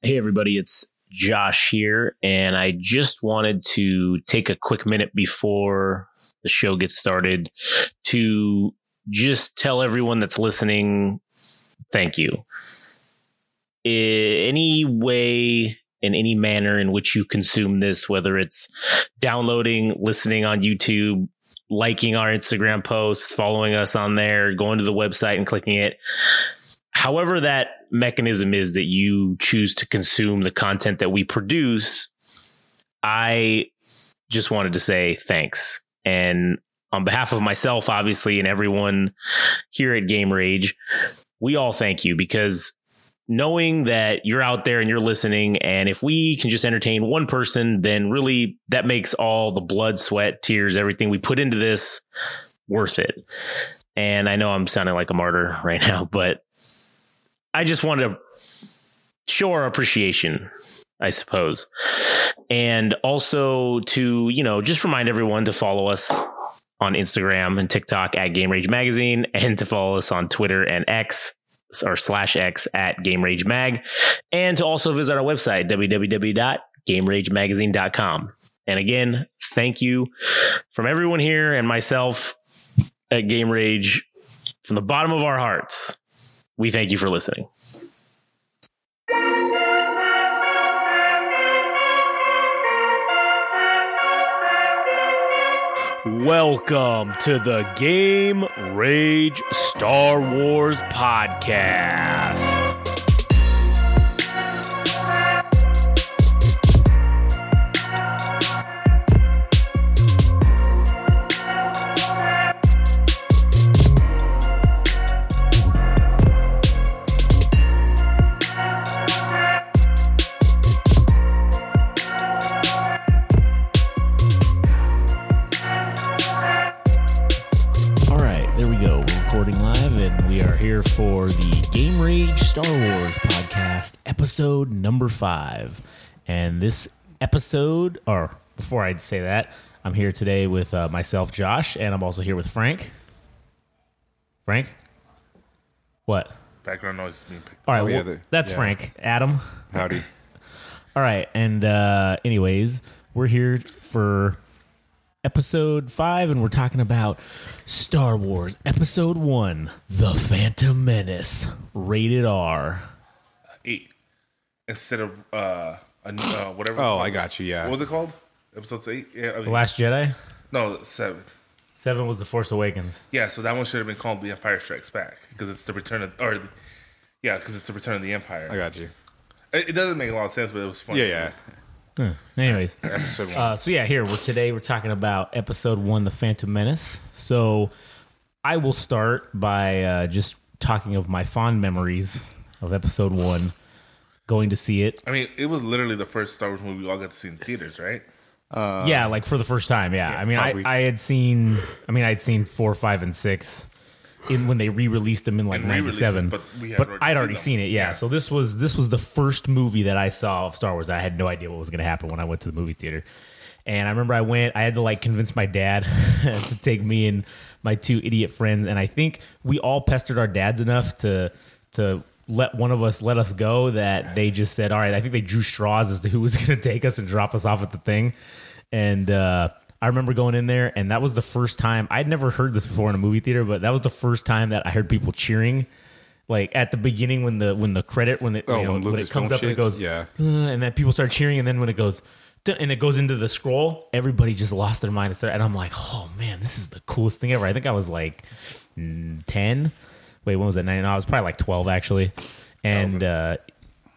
Hey, everybody, it's Josh here, and I just wanted to take a quick minute before the show gets started to just tell everyone that's listening thank you. Any way, in any manner in which you consume this, whether it's downloading, listening on YouTube, liking our Instagram posts, following us on there, going to the website and clicking it, however that mechanism is that you choose to consume the content that we produce, I just wanted to say thanks. And on behalf of myself, obviously, and everyone here at Game Rage, we all thank you because knowing that you're out there and you're listening, and if we can just entertain one person, then really that makes all the blood, sweat, tears, everything we put into this worth it. And I know I'm sounding like a martyr right now, but I just wanted to show our appreciation, I suppose. And also to, you know, just remind everyone to follow us on Instagram and TikTok at Game Rage Magazine and to follow us on Twitter and X or slash X at Game Rage Mag and to also visit our website, www.gameragemagazine.com. And again, thank you from everyone here and myself at Game Rage from the bottom of our hearts. We thank you for listening. Welcome to the Game Rage Star Wars podcast. Here for the Game Rage Star Wars podcast, episode number five. And this episode, or before I'd say that, I'm here today with uh, myself, Josh, and I'm also here with Frank. Frank? What? Background noise is being picked. All right, Oh, yeah, well, that's yeah. Frank. Adam. Howdy. All right, and uh, anyways, we're here for episode five, and we're talking about Star Wars Episode One: The Phantom Menace, rated R. Eight instead of uh, a, uh whatever. Oh. I got you. Yeah. What was it called? Episode eight. Yeah, I mean, The Last Jedi. no seven. Seven was The Force Awakens. Yeah, so that one should have been called The Empire Strikes Back because it's the return of or the, yeah, because it's the return of the Empire. I got you. It, it doesn't make a lot of sense, but it was funny. Yeah, yeah. Hmm. Anyways, Episode one. Uh, so yeah, here we're today. We're talking about episode one, The Phantom Menace. So I will start by uh, just talking of my fond memories of episode one, going to see it. I mean, it was literally the first Star Wars movie we all got to see in theaters, right? yeah, like for the first time. Yeah, I mean, I. I had seen. I mean, I'd seen four, five, and six. In, when they re-released them in like And re-released '97, it, but we had but already I'd seen already them. seen it. Yeah. Yeah. so this was this was the first movie that I saw of Star Wars. I had no idea what was going to happen when I went to the movie theater, and I remember I went. I had to like convince my dad to take me and my two idiot friends, and I think we all pestered our dads enough to to let one of us let us go that they just said, "All right." I think they drew straws as to who was going to take us and drop us off at the thing, and. uh I remember going in there, and that was the first time I'd never heard this before in a movie theater, but that was the first time that I heard people cheering, like at the beginning when the when the credit when it Oh, you know, when when, it comes up and it goes Yeah. And then people start cheering, and then when it goes and it goes into the scroll, everybody just lost their mind and I'm like, oh man, this is the coolest thing ever. I think I was like mm, ten. Wait, when was that? Nine? No, I was probably like twelve actually, and uh,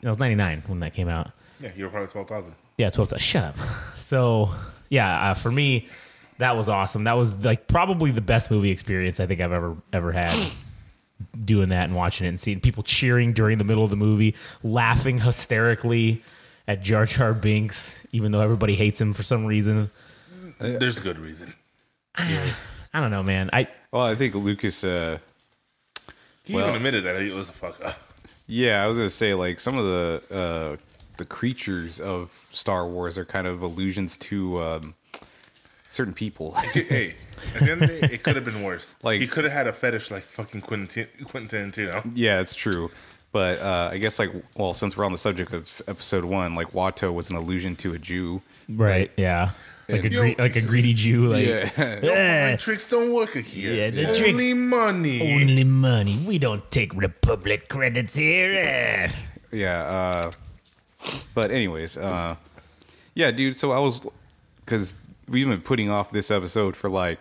it was ninety nine when that came out. Yeah, you were probably twelve thousand. Yeah, 12 times. Shut up. So, yeah, uh, for me, that was awesome. That was like probably the best movie experience I think I've ever ever had doing that and watching it and seeing people cheering during the middle of the movie, laughing hysterically at Jar Jar Binks, even though everybody hates him for some reason. There's a good reason. I don't know, man. I Well, I think Lucas. Uh, He Well- even admitted that it was a fuck up. yeah, I was gonna say like some of the uh, the creatures of Star Wars are kind of allusions to um, certain people. hey, at the end of the day, it could have been worse. Like- he could have had a fetish like fucking Quentin, Quentin Tarantino. yeah, it's true. But uh, I guess like well, since we're on the subject of episode one, like Watto was an allusion to a Jew. Right. Yeah. Like a And- gre- like a greedy Jew. Like Yeah. "Eh, My tricks don't work here. Yeah, the Only tricks- money. only money. We don't take Republic credits here. eh." Yeah. Uh, but anyways, uh, yeah, dude. So I was because we've been putting off this episode for like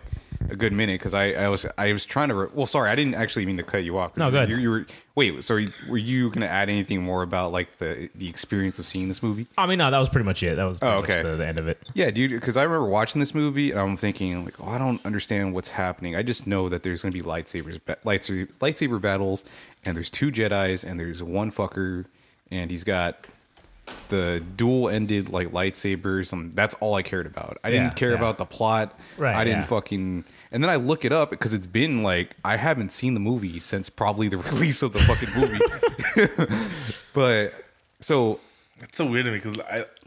a good minute because I, I was I was trying to re- well sorry I didn't actually mean to cut you off. No, you, go ahead. you, you were wait so were you gonna add anything more about like the the experience of seeing this movie I mean, no, that was pretty much it. That was Oh, okay. the, the end of it. yeah dude because I remember watching this movie and I'm thinking like oh I don't understand what's happening I just know that there's gonna be lightsabers ba- lightsaber lightsaber battles and there's two Jedi's and there's one fucker and he's got the dual ended like lightsabers and that's all I cared about. I didn't care yeah. about the plot. Right, I didn't yeah. fucking and then I look it up because it's been like I haven't seen the movie since probably the release of the fucking movie. but so It's so weird to me because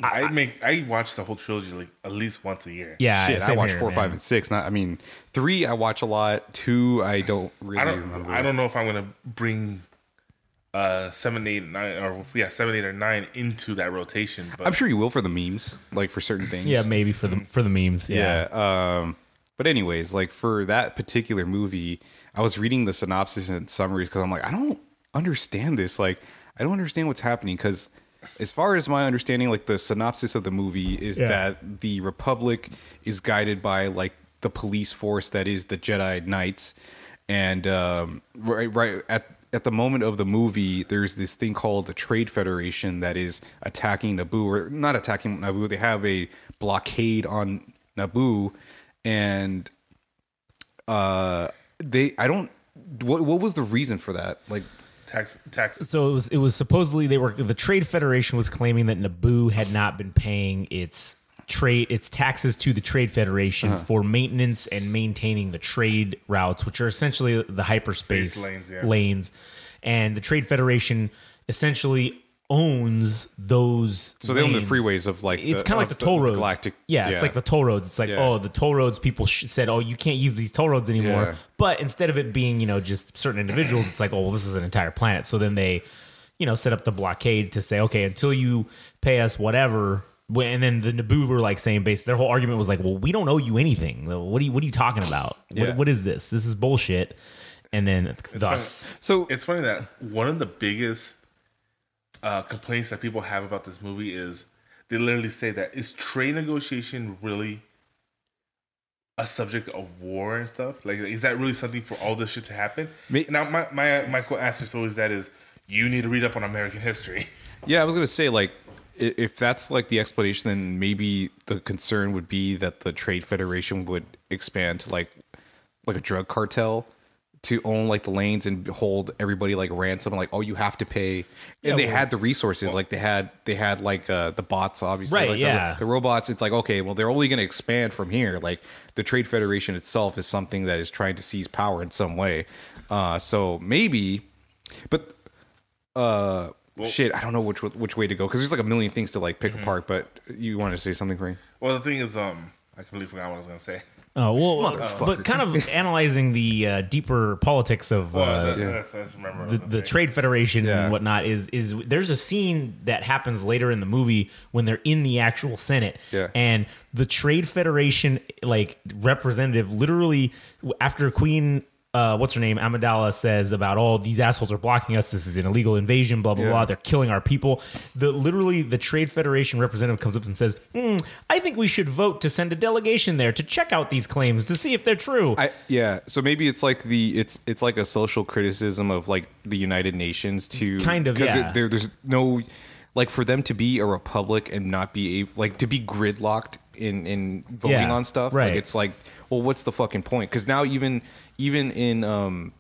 I, I make I watch the whole trilogy like at least once a year. Yeah, shit, I watch here, four, man. five, and six. Not I mean three I watch a lot. Two I don't really I don't remember. I don't know if I'm gonna bring uh seven, eight, nine, or yeah, seven, eight, or nine into that rotation. But I'm sure you will for the memes, like for certain things. Yeah, maybe for the for the memes. Yeah. Yeah. Um, but anyways, like for that particular movie, I was reading the synopsis and summaries because I'm like, I don't understand this. Like, I don't understand what's happening because, as far as my understanding, like the synopsis of the movie is Yeah. that the Republic is guided by like the police force that is the Jedi Knights, and um, right, right at at the moment of the movie, there's this thing called the Trade Federation that is attacking Naboo, or not attacking Naboo. They have a blockade on Naboo, and uh, they I don't. What what was the reason for that? Like, tax taxes. So it was it was supposedly they were the Trade Federation was claiming that Naboo had not been paying its trade its taxes to the Trade Federation Uh-huh. for maintenance and maintaining the trade routes, which are essentially the hyperspace lanes, yeah. lanes. And the Trade Federation essentially owns those. so they own the freeways of like It's kind of like of the toll roads. galactic. yeah, it's like the toll roads. It's like, Yeah. oh, the toll roads people sh- said, oh, you can't use these toll roads anymore. Yeah. But instead of it being, you know, just certain individuals, it's like, oh, well, this is an entire planet. So then they, you know, set up the blockade to say, okay, until you pay us whatever. Wh- And then the Naboo were like saying, basically, their whole argument was like, well, we don't owe you anything. What are you, what are you talking about? Yeah. What, what is this? This is bullshit. And then thus, So It's funny that one of the biggest uh, complaints that people have about this movie is they literally say that is trade negotiation really a subject of war and stuff? Like, is that really something for all this shit to happen? Me- now, my my my quote answer is always that is you need to read up on American history. Yeah, I was gonna say like i- if that's like the explanation, then maybe the concern would be that the Trade Federation would expand to like like a drug cartel to own like the lanes and hold everybody like ransom and like oh you have to pay. And Yeah, they well- had the resources like they had they had like uh the bots obviously Right, like, the- yeah. the, robots. It's like okay well they're only going to expand from here. Like the trade federation itself is something that is trying to seize power in some way. Uh so maybe but uh shit i don't know which which way to go because there's like a million things to like pick apart but you want to say something Ray? Well, the thing is, um, I completely forgot what I was gonna say. oh, well, Motherfucker. but kind of analyzing the uh, deeper politics of Well, uh, that, that's, that's remember what I the, the trade federation Yeah. and whatnot is is there's a scene that happens later in the movie when they're in the actual senate Yeah. and the trade federation like representative literally after queen uh, what's her name? Amidala says about all these assholes are blocking us. This is an illegal invasion. Blah blah Yeah. blah. They're killing our people. The literally the Trade Federation representative comes up and says, "Hmm, "I think we should vote to send a delegation there to check out these claims to see if they're true." I yeah, so maybe it's like the it's it's like a social criticism of like the United Nations to Kind of, yeah. there, there's no like for them to be a republic and not be a like to be gridlocked in in voting Yeah, on stuff. right. Like it's like, well, what's the fucking point? Because now even even in um,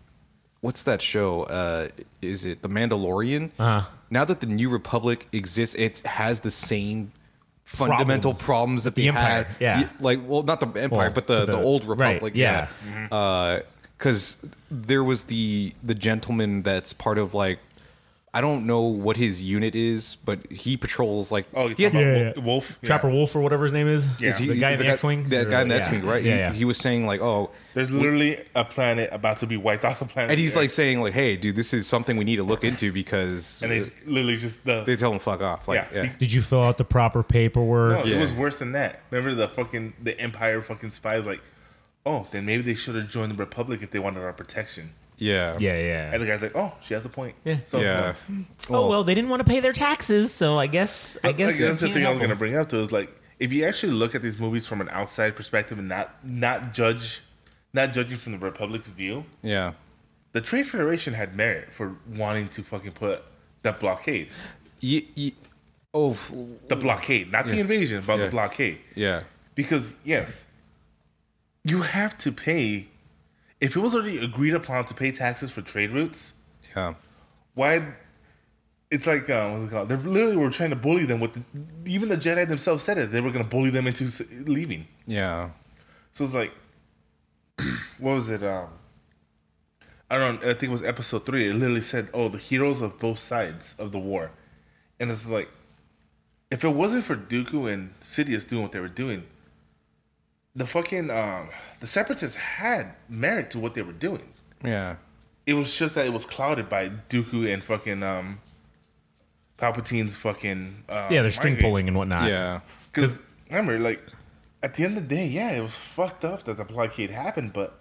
what's that show? Uh, is it The Mandalorian? Uh-huh. Now that the New Republic exists, it has the same fundamental Problems problems, that the they Empire, had. yeah. Like well, not the Empire, Well, but the, the- the old right, Republic. yeah. yeah because there was the the gentleman that's part of like I don't know what his unit is, but he patrols like Oh, he has, talking Yeah, yeah. Wo- Wolf? Yeah. Trapper Wolf or whatever his name is. Yeah. is he- the guy in the, guy- X-wing. That guy in the yeah. X-wing, right? Yeah, he, yeah. he was saying like, oh, There's literally a planet about to be wiped off the planet. and he's Earth. like saying like, hey, dude, this is something we need to look into because and they literally just the they tell him fuck off. Like, Yeah. yeah, Did you fill out the proper paperwork? No, Yeah. it was worse than that. Remember the fucking the Empire fucking spies like, oh, then maybe they should have joined the Republic if they wanted our protection. Yeah, Yeah, yeah. And the guy's like, oh, she has a point. Yeah. So yeah. oh well, they didn't want to pay their taxes, so I guess I Like, guess that's the we thing I was gonna bring up to is like if you actually look at these movies from an outside perspective and not not judge not judging from the Republic's view, yeah. the Trade Federation had merit for wanting to fucking put that blockade. Ye- ye- oh, The blockade, not the invasion, but Yeah. the blockade. yeah, Because yes, you have to pay. If it was already agreed upon to pay taxes for trade routes, yeah, why? It's like uh, what's it called? They literally were trying to bully them with. The, even the Jedi themselves said it. They were going to bully them into leaving. yeah, So it's like, what was it? Um, I don't know. I think it was episode three. It literally said, "Oh, the heroes of both sides of the war," and it's like, if it wasn't for Dooku and Sidious doing what they were doing, the fucking um, the Separatists had merit to what they were doing. yeah. It was just that it was clouded by Dooku and fucking um, Palpatine's fucking uh, Yeah, they're string game. pulling and whatnot. Yeah. Because remember, like at the end of the day, yeah, it was fucked up that the blockade happened, but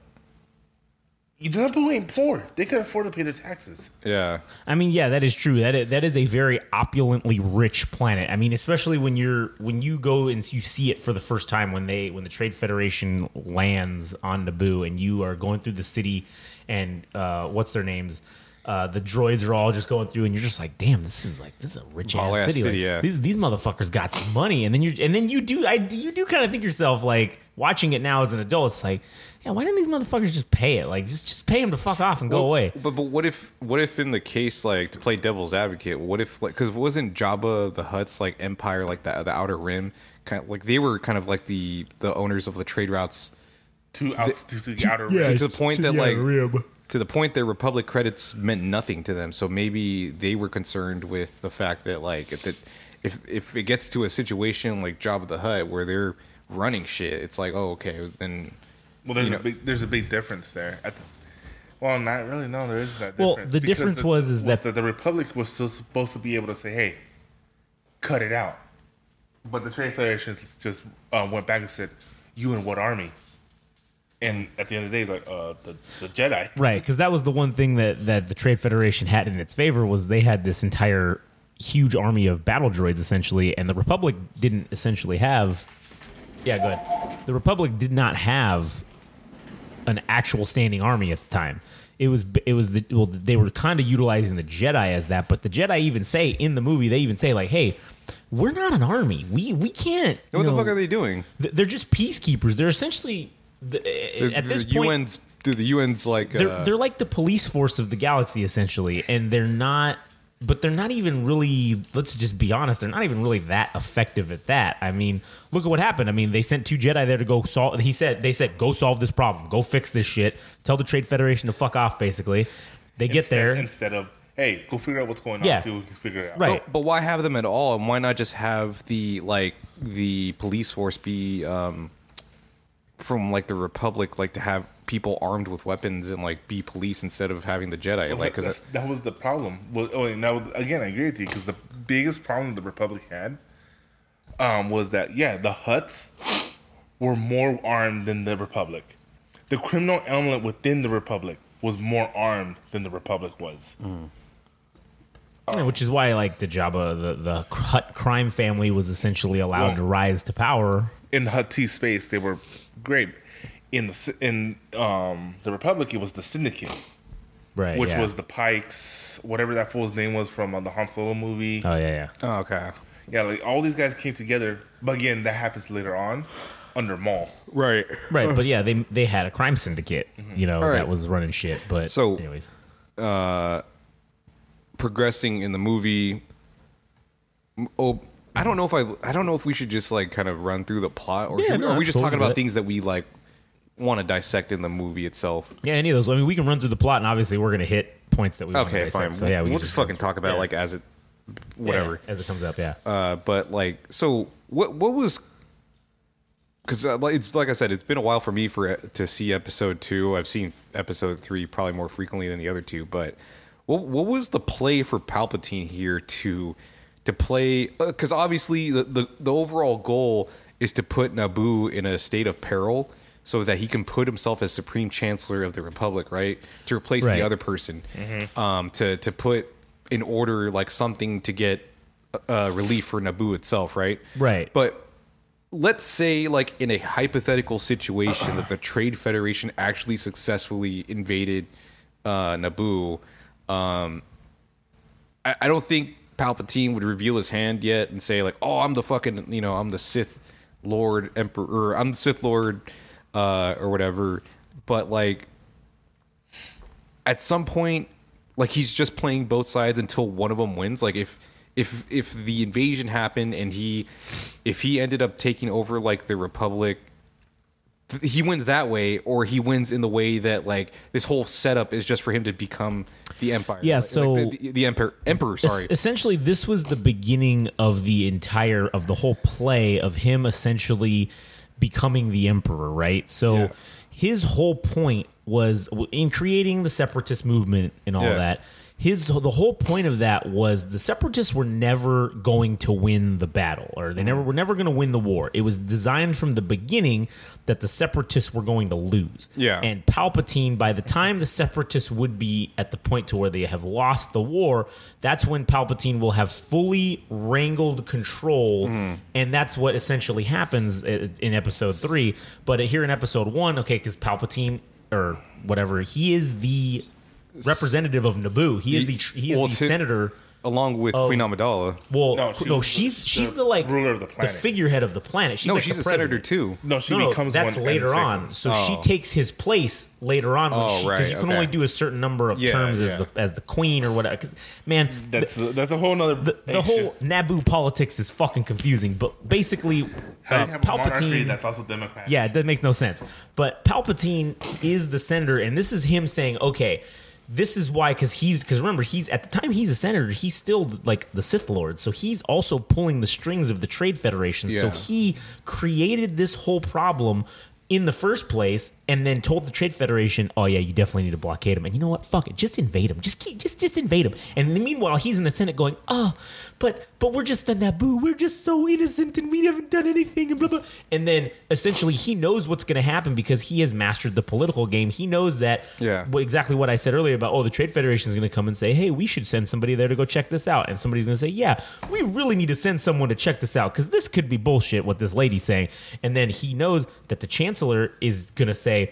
you know, people ain't poor. They could afford to pay their taxes. Yeah. I mean, yeah, that is true. That is, that is a very opulently rich planet. I mean, especially when you're when you go and you see it for the first time when they when the Trade Federation lands on Naboo and you are going through the city and uh, what's their names. Uh, the droids are all just going through, and you're just like, "Damn, this is like this is a rich ass Ball-ass city. city, Like, yeah. These these motherfuckers got some money." And then you and then you do I you do kind of think yourself like watching it now as an adult. It's like, yeah, why didn't these motherfuckers just pay it? Like, just just pay them to fuck off and go Well, away. But but what if what if in the case like to play devil's advocate? What if like because wasn't Jabba the Hutt's like empire like the the Outer Rim kind of like they were kind of like the the owners of the trade routes To out to, to the outer Yeah, rim. to the point that like to the point that Republic credits meant nothing to them. So maybe they were concerned with the fact that like if it if if it gets to a situation like Jabba the Hutt where they're running shit, it's like oh okay then Well, there's you a big there's a big difference there. The, well, not really. No, there isn't that. Well, difference. the difference the- was is that- the Republic was still supposed to be able to say, "Hey, cut it out," but the Trade Federation just uh, went back and said, "You and what army?" And at the end of the day, like uh, the the Jedi. Right, because that was the one thing that that the Trade Federation had in its favor was they had this entire huge army of battle droids essentially, and the Republic didn't essentially have. Yeah, go ahead. The Republic did not have an actual standing army at the time. It was it was the well they were kind of utilizing the Jedi as that, but the Jedi even say in the movie they even say like, "Hey, we're not an army. We we can't." what you the fuck are they doing? th- They're just peacekeepers. They're essentially the, The, at this the point UN's dude, the UN's like they're uh, they're like the police force of the galaxy essentially, and they're not. But they're not even really. Let's just be honest. They're not even really that effective at that. I mean, look at what happened. I mean, they sent two Jedi there to go solve. He said they said go solve this problem. Go fix this shit. Tell the Trade Federation to fuck off. Basically, they get instead, there. instead of hey, go figure out what's going on. Yeah. See what we can figure it out. Right. But, but why have them at all? And why not just have the like the police force be um, from like the Republic, like to have people armed with weapons and like be police instead of having the Jedi? Well, like, that, because that's- that was the problem. Well, oh, and that was, again, I agree with you because the biggest problem the Republic had um, was that yeah, the Hutts were more armed than the Republic. The criminal element within the Republic was more armed than the Republic was. Yeah, which is why, like the Jabba, the the Hutt crime family was essentially allowed Well- to rise to power. In the Huttese space, they were great. In the in um, the Republic, it was the Syndicate, Right. which yeah. was the Pikes, whatever that fool's name was from uh, the Han Solo movie. Oh yeah, yeah. oh, okay, Yeah, like all these guys came together, but again, that happens later on under Maul. right. Right, but yeah, they they had a crime syndicate, you know, All right. that was running shit. But So- anyways, Uh Progressing in the movie. Oh, I don't know if I. I don't know if we should just like kind of run through the plot, or, Yeah, should, no, are we just talking about things that we like want to dissect in the movie itself? yeah, any of those. I mean, we can run through the plot, and obviously, we're gonna hit points that we want to Okay, dissect. fine. So yeah, we we'll can just fucking talk about yeah. like as it, yeah, whatever. as it comes up. Yeah. Uh, but like, so what? What was? Because uh, it's like I said, it's been a while for me for to see episode two. I've seen episode three probably more frequently than the other two. But what what was the play for Palpatine here to to play? Because obviously the, the the overall goal is to put Naboo in a state of peril. So that he can put himself as Supreme Chancellor of the Republic, right, to replace Right. the other person, um, to to put in order like something to get uh, relief for Naboo itself, right? Right. But let's say, like in a hypothetical situation, that the Trade Federation actually successfully invaded uh, Naboo. Um, I, I don't think Palpatine would reveal his hand yet and say like, "Oh, I'm the fucking, you know, I'm the Sith Lord Emperor, or I'm the Sith Lord, uh, or whatever." But like, at some point like he's just playing both sides until one of them wins like if if if the invasion happened and he if he ended up taking over like the republic he wins that way or he wins in the way that like this whole setup is just for him to become the empire Yeah, Like- so- like the, the emperor emperor sorry Es- essentially, this was the beginning of the entire of the whole play of him essentially becoming the emperor, right? So Yeah. his whole point was in creating the separatist movement and all Yeah. that. His the whole point of that was the separatists were never going to win the battle, or they never were never going to win the war. It was designed from the beginning that the separatists were going to lose. Yeah. and Palpatine, by the time the separatists would be at the point to where they have lost the war, that's when Palpatine will have fully wrangled control, hmm. and that's what essentially happens in Episode Three. But here in Episode One, okay, because Palpatine or whatever, he is the representative of Naboo. He is the tr- he is Well, the to- senator. along with. Queen Amidala Well, No, no, she was she's the- she's the the like ruler of the planet, the planet. figurehead of the planet. She's no like she's the a senator president. too No, she No, no, becomes that's one later on. second. So she Oh. takes his place later on when Oh, she because right, you can okay. only do a certain number of Yeah, terms as yeah. the as the queen or whatever. 'Cause, Man, That's that's a whole nother. the, the whole Naboo politics is fucking confusing. But basically, How do uh, you have a monarchy Palpatine. that's also Democrat? Yeah, that makes no sense. But Palpatine is the senator, and this is him saying, okay, this is why, because he's, because remember, he's, at the time he's a senator, he's still like the Sith Lord. So he's also pulling the strings of the Trade Federation. So he created this whole problem in the first place and then told the Trade Federation, "Oh yeah, you definitely need to blockade him." And you know what? Fuck it, just invade him. Just keep, just just invade him. And meanwhile, he's in the Senate going, "Oh, but but we're just the Naboo. We're just so innocent and we haven't done anything." And blah blah. And then essentially, he knows what's going to happen because he has mastered the political game. He knows that Yeah. what, exactly what I said earlier about oh, the Trade Federation is going to come and say, "Hey, we should send somebody there to go check this out." And somebody's going to say, "Yeah, we really need to send someone to check this out because this could be bullshit what this lady's saying." And then he knows that the chancellor is going to say,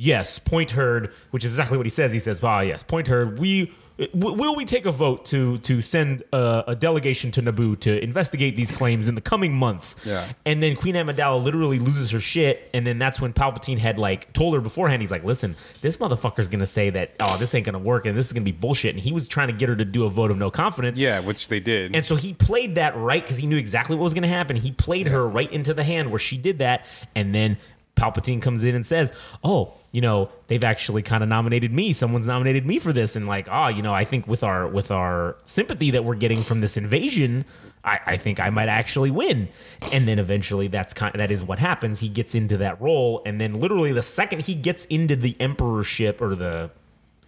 "Yes, point heard," which is exactly what he says. He says, "Ah, yes, point heard. We." w- Will we take a vote to to send a, a delegation to Naboo to investigate these claims in the coming months? Yeah. And then Queen Amidala literally loses her shit, and then that's when Palpatine had like told her beforehand. He's like, "Listen, this motherfucker's gonna say that oh, this ain't gonna work, and this is gonna be bullshit." And he was trying to get her to do a vote of no confidence. yeah which they did And so he played that right because he knew exactly what was going to happen. He played her right into the hand where she did that, and then Palpatine comes in and says, "Oh, you know, they've actually kind of nominated me. Someone's nominated me for this." And like, "Oh, you know, I think with our with our sympathy that we're getting from this invasion, I, I think I might actually win." And then eventually, that's kind of, that is what happens. He gets into that role, and then literally the second he gets into the emperorship or the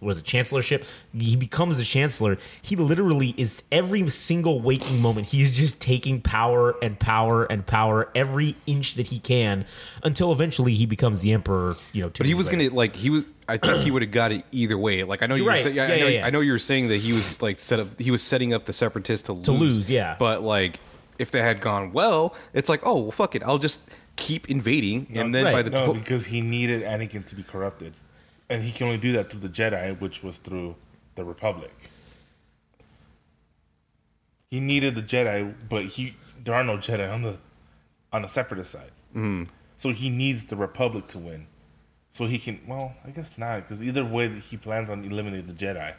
was it chancellorship he becomes the chancellor he literally is every single waking moment he's just taking power and power and power every inch that he can until eventually he becomes the emperor you know But he was gonna like he was. I think he would have got it either way. Like I know you You're were right. saying, Yeah, I, yeah, know, yeah. I know you were saying that he was like set up. He was setting up the separatists to lose. lose, yeah. But like, if they had gone well, it's like, oh well, fuck it. I'll just keep invading, and uh, then right. by the No, tw- because he needed Anakin to be corrupted, and he can only do that through the Jedi, which was through the Republic. He needed the Jedi, but he there are no Jedi on the on the Separatist side. Mm. So he needs the Republic to win, so he can. Well, I guess not, because either way, he plans on eliminating the Jedi.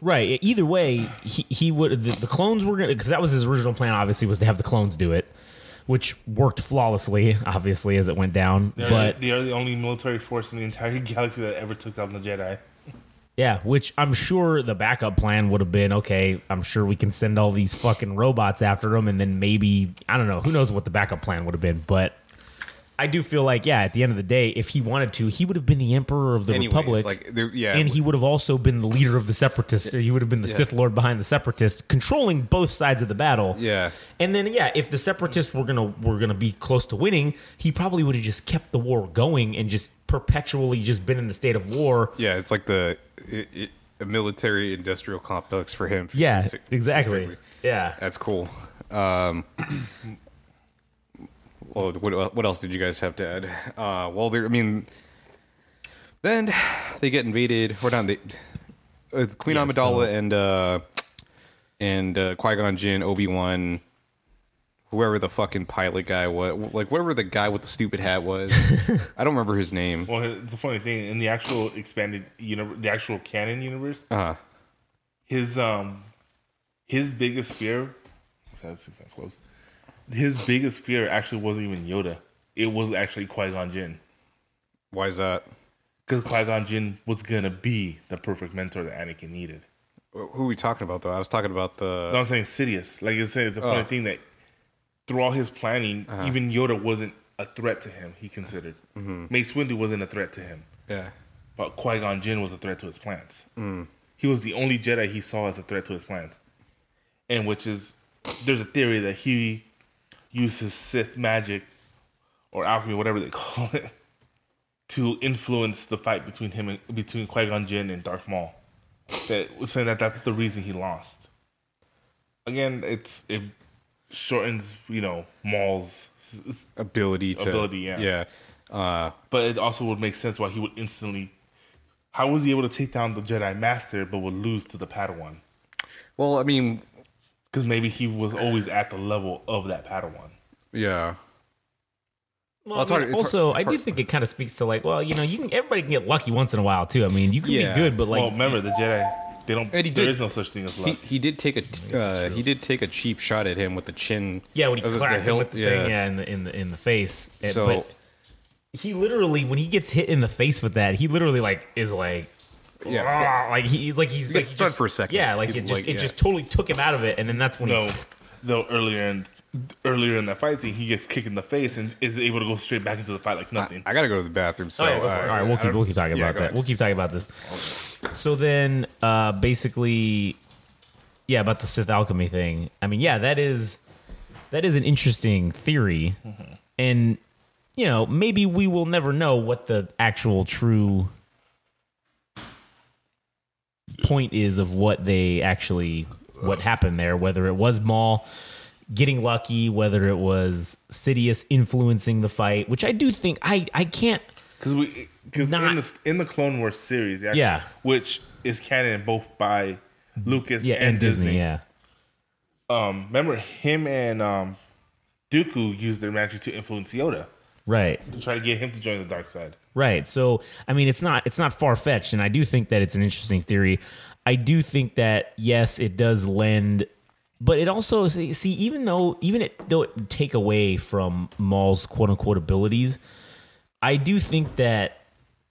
right either way he, he would the, the clones were gonna because that was his original plan obviously was to have the clones do it which worked flawlessly obviously as it went down They're, but they are the only military force in the entire galaxy that ever took down the Jedi. Yeah, which I'm sure the backup plan would have been okay. I'm sure we can send all these fucking robots after them, and then maybe I don't know. Who knows what the backup plan would have been? But I do feel like yeah, at the end of the day, if he wanted to, he would have been the emperor of the Anyways, republic. like there, yeah, and he would have also been the leader of the separatists. Or He would have been the Sith Lord behind the separatists, controlling both sides of the battle. Yeah. And then yeah, if the separatists were gonna were gonna be close to winning, he probably would have just kept the war going and just perpetually just been in a state of war. yeah, it's like the it, it, a military industrial complex for him. Yeah, Speci- exactly. specifically. Yeah. That's cool. Um, well, what, what else did you guys have to add? Uh, well, there. I mean, then they get invaded. Or not? They, uh, Queen Yeah, Amidala so- and uh, and uh, Qui Gon Jinn, Obi Wan, whoever the fucking pilot guy was, like whatever the guy with the stupid hat was. I don't remember his name. Well, it's a funny thing in the actual expanded universe, the actual canon universe, Uh, his um, his biggest fear. That's not close. His biggest fear actually wasn't even Yoda. It was actually Qui Gon Jinn. why is that? Because Qui Gon Jinn was gonna be the perfect mentor that Anakin needed. Who are we talking about though? I was talking about the. No, I'm saying Sidious. Like you said, it's a funny Oh. thing that through all his planning, Uh-huh. even Yoda wasn't a threat to him. He considered Mm-hmm. Mace Windu wasn't a threat to him, yeah. but Qui Gon Jinn was a threat to his plans. Mm. He was the only Jedi he saw as a threat to his plans, and which is there's a theory that he uses Sith magic or alchemy, whatever they call it, to influence the fight between him and between Qui Gon Jinn and Darth Maul. That saying that that's the reason he lost. Again, it's it shortens you know Maul's, ability to Ability, yeah. yeah. Uh, but it also would make sense why he would instantly. How was he able to take down the Jedi Master but would lose to the Padawan? well, I mean, Because maybe he was always at the level of that Padawan. yeah, Well, Well, I mean, hard- also, hard- I do hard. think it kind of speaks to like, well, you know, you can everybody can get lucky once in a while too. I mean, you can Yeah. be good, but like, well, remember the Jedi. They don't. And he there did- is no such thing as luck. he did take a uh, he did take a cheap shot at him with the chin. yeah, when he of the- the clapped him hilt, with the thing, yeah, in the in the in the face. So- but he literally, when he gets hit in the face with that, he literally like is like. Yeah. "Ah," like he's like he's like gets he stunned for a second. Yeah, like He- it just like, it yeah. just totally took him out of it, and then that's when No, he though earlier in earlier in that fight scene, he gets kicked in the face and is able to go straight back into the fight like nothing. I gotta go to the bathroom. So oh, yeah, go for it. uh, all right, we'll keep we'll keep talking yeah, about that. ahead. We'll keep talking about this. So then, uh, basically, yeah, about the Sith alchemy thing. I mean, yeah, that is that is an interesting theory, and you know, maybe we will never know what the actual true point is of what they actually what happened there. Whether it was Maul getting lucky, whether it was Sidious influencing the fight, which I do think I I can't. Because we because in the in the Clone Wars series, actually, Yeah. which is canon both by Lucas Yeah, and, and, Disney, yeah. Um, remember him and um, Dooku used their magic to influence Yoda Right. to try to get him to join the dark side. Right. So I mean it's not it's not far fetched and I do think that it's an interesting theory. I do think that yes, it does lend but it also see see, even though even it though it take away from Maul's quote unquote abilities, I do think that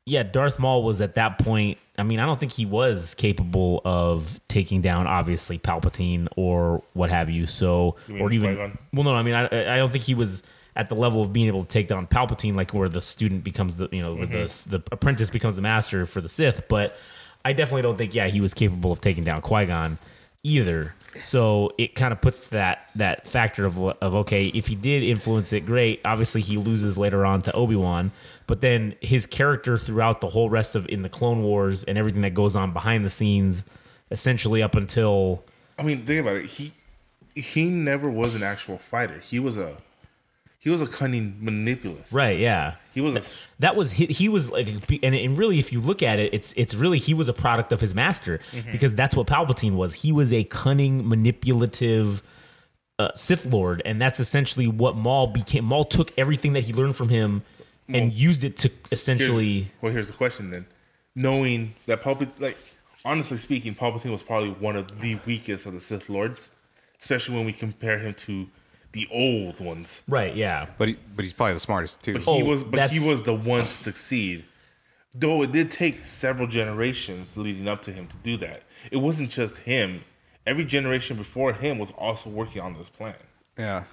yeah, Darth Maul was at that point. I mean, I don't think he was capable of taking down obviously Palpatine or what have you. So, You or even Qui-Gon? well, no, I mean, I, I don't think he was at the level of being able to take down Palpatine, like where the student becomes the you know where the mm-hmm. the apprentice becomes the master for the Sith. But I definitely don't think yeah he was capable of taking down Qui Gon either. So it kind of puts that that factor of of okay, if he did influence it, great. Obviously, he loses later on to Obi Wan, but then his character throughout the whole rest of in the Clone Wars and everything that goes on behind the scenes, essentially up until I mean, think about it. He he never was an actual fighter. He was a he was a cunning manipulous. right, yeah. He was a that was he, he was like and, and really if you look at it it's it's really he was a product of his master because that's what palpatine was he was a cunning manipulative uh, sith lord and that's essentially what maul became maul took everything that he learned from him and used it to essentially Here's- well, here's the question then. Knowing that Palpatine, like honestly speaking, Palpatine was probably one of the weakest of the Sith Lords, especially when we compare him to the old ones. right yeah But he, but he's probably the smartest too. But he Oh, was, but he was the one to succeed. though it did take several generations leading up to him to do that. It wasn't just him. Every generation before him was also working on this plan. Yeah.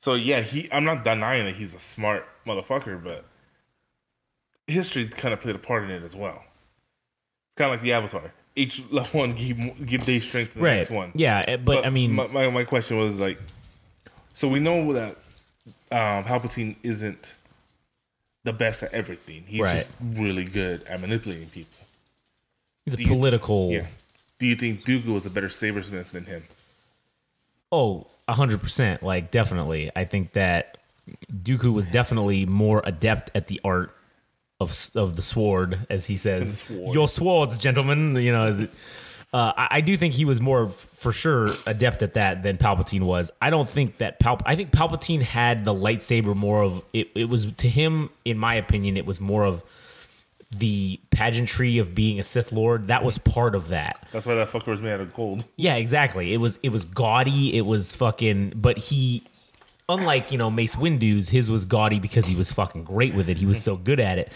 So yeah, he. I'm not denying that he's a smart motherfucker, but history kind of played a part in it as well. It's kind of like the Avatar. Each one give give their strength to the right. next one. Yeah, eh, but, I mean, my, my my question was like, so we know that um, Palpatine isn't the best at everything. He's Right. just really good at manipulating people. he's a do you- political. Yeah. Do you think Dooku was a better sabersmith than him? Oh, a hundred percent. Like definitely. I think that Dooku was definitely more adept at the art of of the sword, as he says. sword. Your swords, gentlemen. You know, as it, uh, I, I do think he was more for sure adept at that than Palpatine was. I don't think that Palp. I think Palpatine had the lightsaber more of it. It was to him, in my opinion, it was more of the pageantry of being a Sith Lord. That was part of that. That's why that fucker was made out of gold. Yeah, exactly. It was it was gaudy. It was fucking. But he, unlike you know Mace Windu's, his was gaudy because he was fucking great with it. He was so good at it.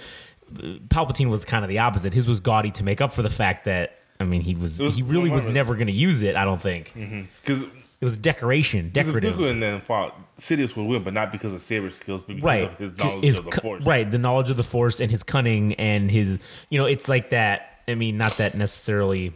Palpatine was kind of the opposite. His was gaudy to make up for the fact that I mean he was, was- he really was never going to use it. I don't think mm-hmm. Because it was decoration, decorative. Dooku and then fought, Sidious would win, but not because of saber skills, but because right of his knowledge His of the Force. right the knowledge of the force and his cunning and his you know it's like that i mean not that necessarily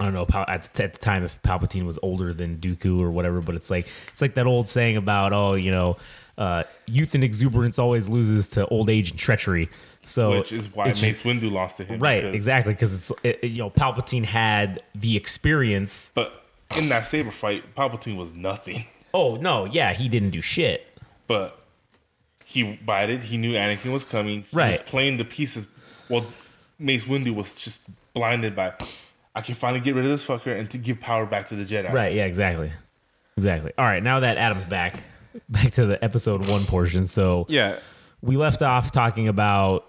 i don't know at the, at the time if palpatine was older than dooku or whatever but it's like it's like that old saying about oh you know uh, youth and exuberance always loses to old age and treachery so Which is why Mace Windu lost to him. right because- exactly because it's it, you know palpatine had the experience But in that saber fight, Palpatine was nothing. oh no yeah he didn't do shit But he bided. He knew Anakin was coming. He was playing the pieces. Well, Mace Windu was just blinded by, I can finally get rid of this fucker and to give power back to the Jedi. Right. Yeah. Exactly. Exactly. All right. Now that Adam's back, back to the episode one portion. So Yeah. we left off talking about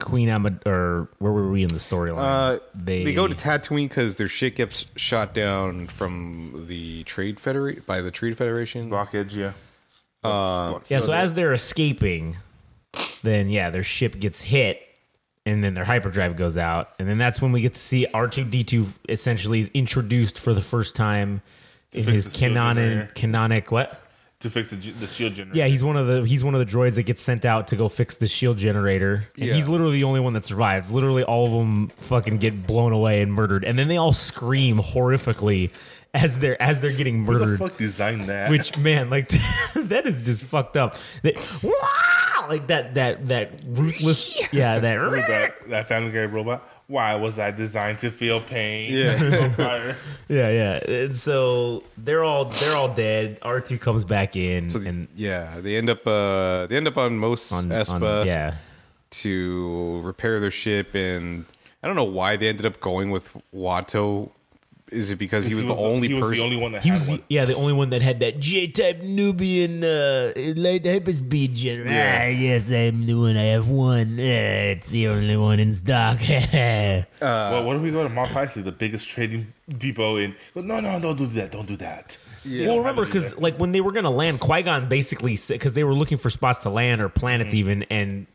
Queen Amid, or where were we in the storyline? Uh, they, go to Tatooine because their shit gets shot down from the Trade Federation by the Trade Federation. Blockage, yeah. Uh, yeah. So, they- as they're escaping, then yeah, their ship gets hit. And then their hyperdrive goes out, and then that's when we get to see R two D two essentially is introduced for the first time in his the canon generator. canonic what? To fix the, the shield generator. Yeah, he's one of the he's one of the droids that gets sent out to go fix the shield generator, and Yeah. he's literally the only one that survives. Literally, all of them fucking get blown away and murdered, and then they all scream horrifically as they're as they're getting Who the murdered. fuck designed that? Which man, like that is just fucked up. That "Wah!" like that that that ruthless, yeah, that. That, that Family Guy robot? Why was I designed to feel pain? Yeah. Yeah, yeah. And so they're all they're all dead. R two comes back in So and yeah, they end up uh, they end up on Mos on, Espa on yeah. to repair their ship, and I don't know why they ended up going with Watto. Is it because he was, the only he was person? the only one that He had was one. yeah the only one that had that J type Nubian uh, light hyperspeed generator. Yeah. Ah, yes, I'm the one. I have one. Uh, it's the only one in stock. yeah, well, what if we go to Mos Eisley, the biggest trading depot in? Well, no, no, don't do that. Don't do that. well, remember because like when they were gonna land, Qui Gon basically because they were looking for spots to land or planets even, and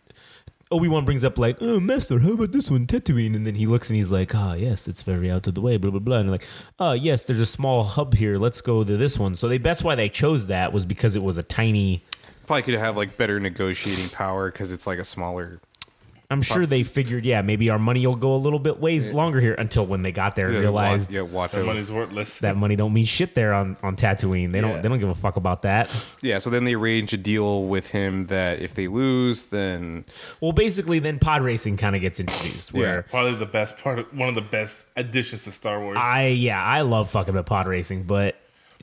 Obi Wan brings up like, "Oh, Master, how about this one, Tatooine?" And then he looks and he's like, "Ah, yes, it's very out of the way." Blah blah blah. And like, "Oh, yes, there's a small hub here. Let's go to this one." So they that's why they chose that was because it was a tiny. Probably could have like better negotiating power because it's like a smaller. I'm sure they figured, yeah, maybe our money will go a little bit ways longer here until when they got there and realized yeah, That money's worthless. that money don't mean shit there on, on Tatooine. They Yeah. don't they don't give a fuck about that. Yeah, so then they arrange a deal with him that if they lose, then Well, basically, then pod racing kind of gets introduced. Where Probably the best part, of, one of the best additions to Star Wars. I yeah, I love fucking the pod racing, but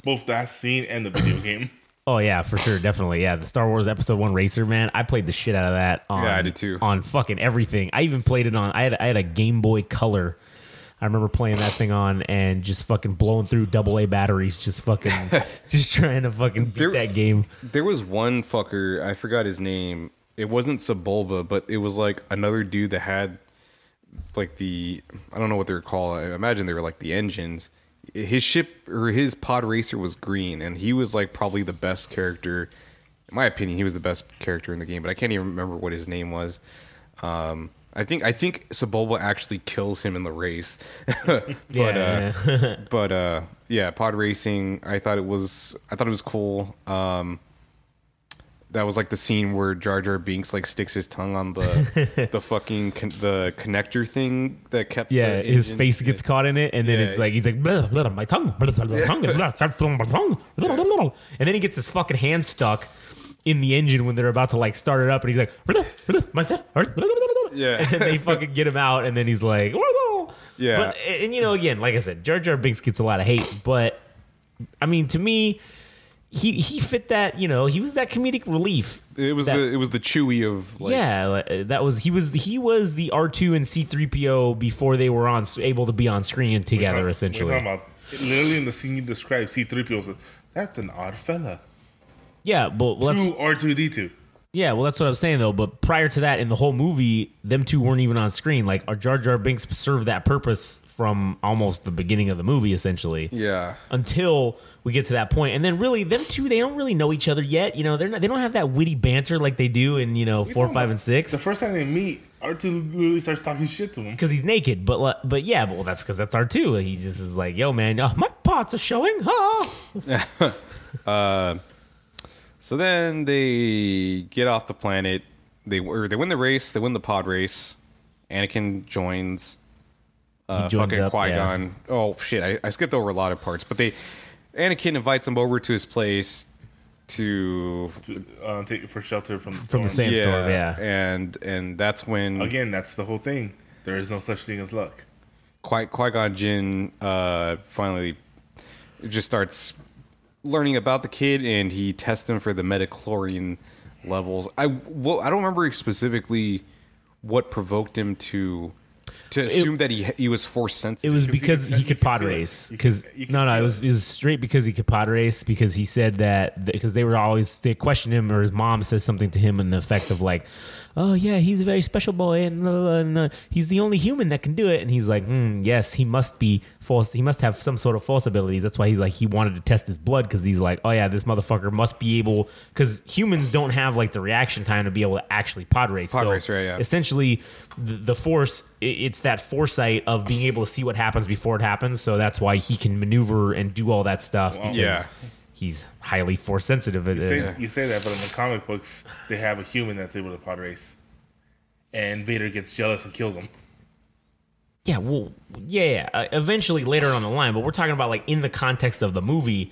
Both that scene and the video game. Oh yeah, for sure, definitely, yeah. The Star Wars Episode One racer, man, I played the shit out of that. On, Yeah, I did too. On fucking everything. I even played it on. I had I had a Game Boy Color. I remember playing that thing on and just fucking blowing through double A batteries, just fucking, just trying to fucking beat There- that game. there was one fucker, I forgot his name. It wasn't Sebulba, but it was like another dude that had like the I don't know what they were called. I imagine they were like the engines. His ship or his pod racer was green, and he was like probably the best character. In my opinion, he was the best character in the game, but I can't even remember what his name was. Um, I think I think Sebulba actually kills him in the race. but Yeah, uh, but uh, yeah, pod racing. I thought it was I thought it was cool. Um, that was like the scene where Jar Jar Binks like sticks his tongue on the the fucking con- the connector thing that kept Yeah, his engine- face gets caught in it, and then Yeah. it's like he's like, blah, blah, my tongue, blah, blah, blah, tongue, blah, blah, blah, tongue, blah, blah, blah. and then he gets his fucking hand stuck in the engine when they're about to like start it up, and he's like, blah, blah, my blah, blah, blah. Yeah. and they fucking get him out, and then he's like, blah, blah. Yeah. but and you know, again, like I said, Jar Jar Binks gets a lot of hate, but I mean, to me, he he fit that, you know, he was that comedic relief. It was that- the it was the Chewy of like, yeah, uh, that was he was he was the R two and C three PO before they were on able to be on screen together. We're essentially, talking about literally in the scene you described, C3PO said, "That's an odd fella." yeah, but well, Two R2D2. yeah, well, that's what I'm saying though. But prior to that, in the whole movie, them two weren't even on screen. Like, our Jar Jar Binks served that purpose from almost the beginning of the movie, essentially. yeah. Until we get to that point, and then really, them two they don't really know each other yet. You know, they're not they don't have that witty banter like they do in you know four, five, and six. The first time they meet, R2 literally starts talking shit to him. because he's naked. But but yeah, but well, that's because that's R two. He just is like, yo, man, oh, my parts are showing. Huh? Uh, so then they get off the planet. They or they win the race. They win the pod race. Anakin joins. Uh, fucking Qui Gon. Oh shit! I, I skipped over a lot of parts, but they Anakin invites him over to his place to To, uh, take for shelter from the, From the storm. Sandstorm, yeah. and and that's when Again, that's the whole thing. There is no such thing as luck. Qui Gon Jinn uh, finally just starts learning about the kid, and he tests him for the midichlorian levels. I well, I don't remember specifically what provoked him to to assume that he he was force sensitive. It was Because because you could- he could could pod race. Because could- you could no, no, it was it. it was straight because he could pod race. Because he said that because they were always they questioned him or his mom says something to him in the effect of like, oh yeah, he's a very special boy and, uh, and uh, he's the only human that can do it. And he's like, mm, yes, he must be force. He must have some sort of force abilities. That's why he's like he wanted to test his blood because he's like, oh yeah, this motherfucker must be able because humans don't have like the reaction time to be able to actually pod race. Pod so race, right, yeah. essentially the, the force it's that foresight of being able to see what happens before it happens so that's why he can maneuver and do all that stuff because Yeah. He's highly force sensitive You say, you say that, but in the comic books, they have a human that's able to pod race. And Vader gets jealous and kills him. yeah well yeah, yeah. Uh, eventually later on the line but we're talking about like in the context of the movie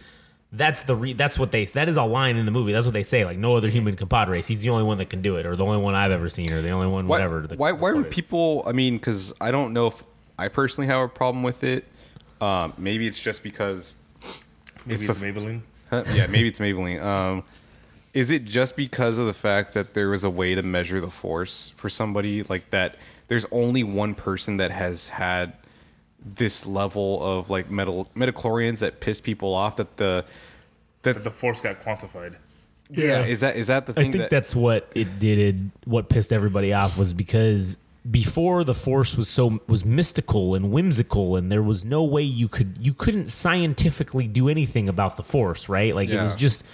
that's the re- that's what they that is a line in the movie that's what they say like no other human can pod race he's the only one that can do it or the only one i've ever seen or the only one why, whatever the, why why would people? I mean, because I don't know if I personally have a problem with it. Um, maybe it's just because Maybe It's it's, the- Maybelline. Huh? yeah, maybe it's Maybelline. Um, is it just because of the fact that there was a way to measure the force for somebody like that? There's only one person that has had this level of like metal midichlorians that piss people off. That the that That the force got quantified. yeah, is that is that the I think that, that's what it did. It, what pissed everybody off was because before the force was so was mystical and whimsical, and there was no way you could you couldn't scientifically do anything about the force, right? Like it was just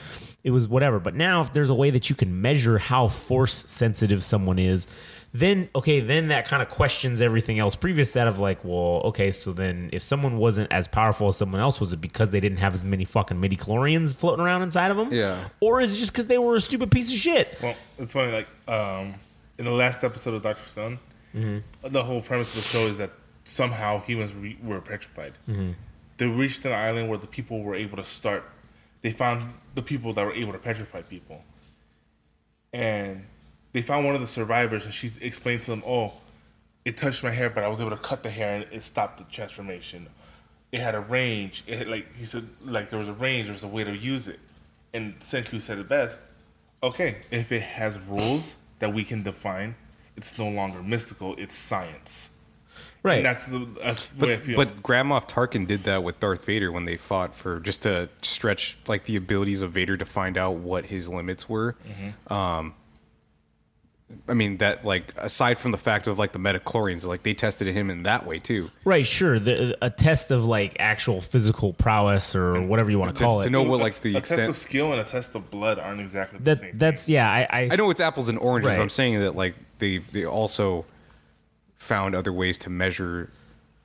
it was whatever. But now, if there's a way that you can measure how force sensitive someone is, then okay, then that kind of questions everything else previous to that of like, well, okay, so then if someone wasn't as powerful as someone else, was it because they didn't have as many fucking midi chlorians floating around inside of them? Yeah. Or is it just because they were a stupid piece of shit? Well, it's funny. Like um, in the last episode of Doctor Stone, Mm-hmm. the whole premise of the show is that somehow humans re- were petrified. Mm-hmm. They reached an island where the people were able to start. They found the people that were able to petrify people, and they found one of the survivors, and she explained to them, "Oh, it touched my hair, but I was able to cut the hair, and it stopped the transformation. It had a range. It had, like he said, like there was a range. There's a way to use it." And Senku said it best. Okay, if it has rules that we can define, it's no longer mystical. It's science. Right. And that's the, that's the way I But, feel. but Grand Moff Tarkin did that with Darth Vader when they fought for just to stretch like the abilities of Vader to find out what his limits were. Um, I mean that like aside from the fact of like the midichlorians, like they tested him in that way too. right, sure. The, a test of like actual physical prowess or whatever you want to To- call it. to know what, like, the a extent- test of skill and a test of blood aren't exactly the that same. that's yeah. I I, I know it's apples and oranges, Right. but I'm saying that like they they also found other ways to measure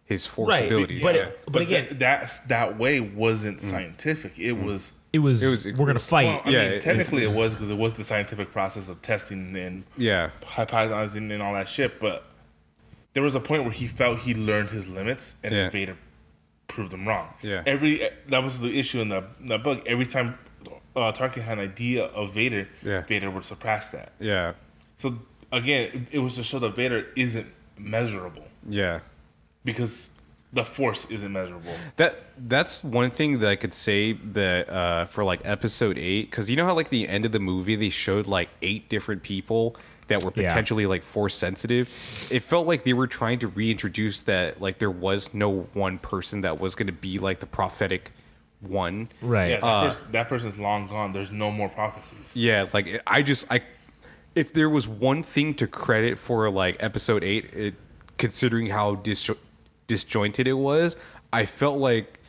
his force Right, abilities. but yeah. it- but again- that, that's that way wasn't mm. scientific. It mm. was. It was, It was- we're gonna fight. Well, I Yeah, mean, it- technically it was because it was the scientific process of testing and yeah, hypothesizing and all that shit. But there was a point where he felt he learned his limits, and Yeah. Vader proved him wrong. Yeah. Every eh, that was the issue in the, in the book. Every time uh, Tarkin had an idea of Vader, Yeah. Vader would surpass that. yeah, So again, it, it was to show that Vader isn't measurable yeah. because the Force isn't measurable. That that's one thing that I could say that uh, for like episode eight, because you know how like the end of the movie they showed like eight different people that were Yeah. potentially like force sensitive. It felt like they were trying to reintroduce that like there was no one person that was going to be like the prophetic one. right. Yeah, that, Uh, pers- that person's long gone. There's no more prophecies. Yeah, like I just I if there was one thing to credit for like episode 8, it considering how dis- disjointed it was, I felt like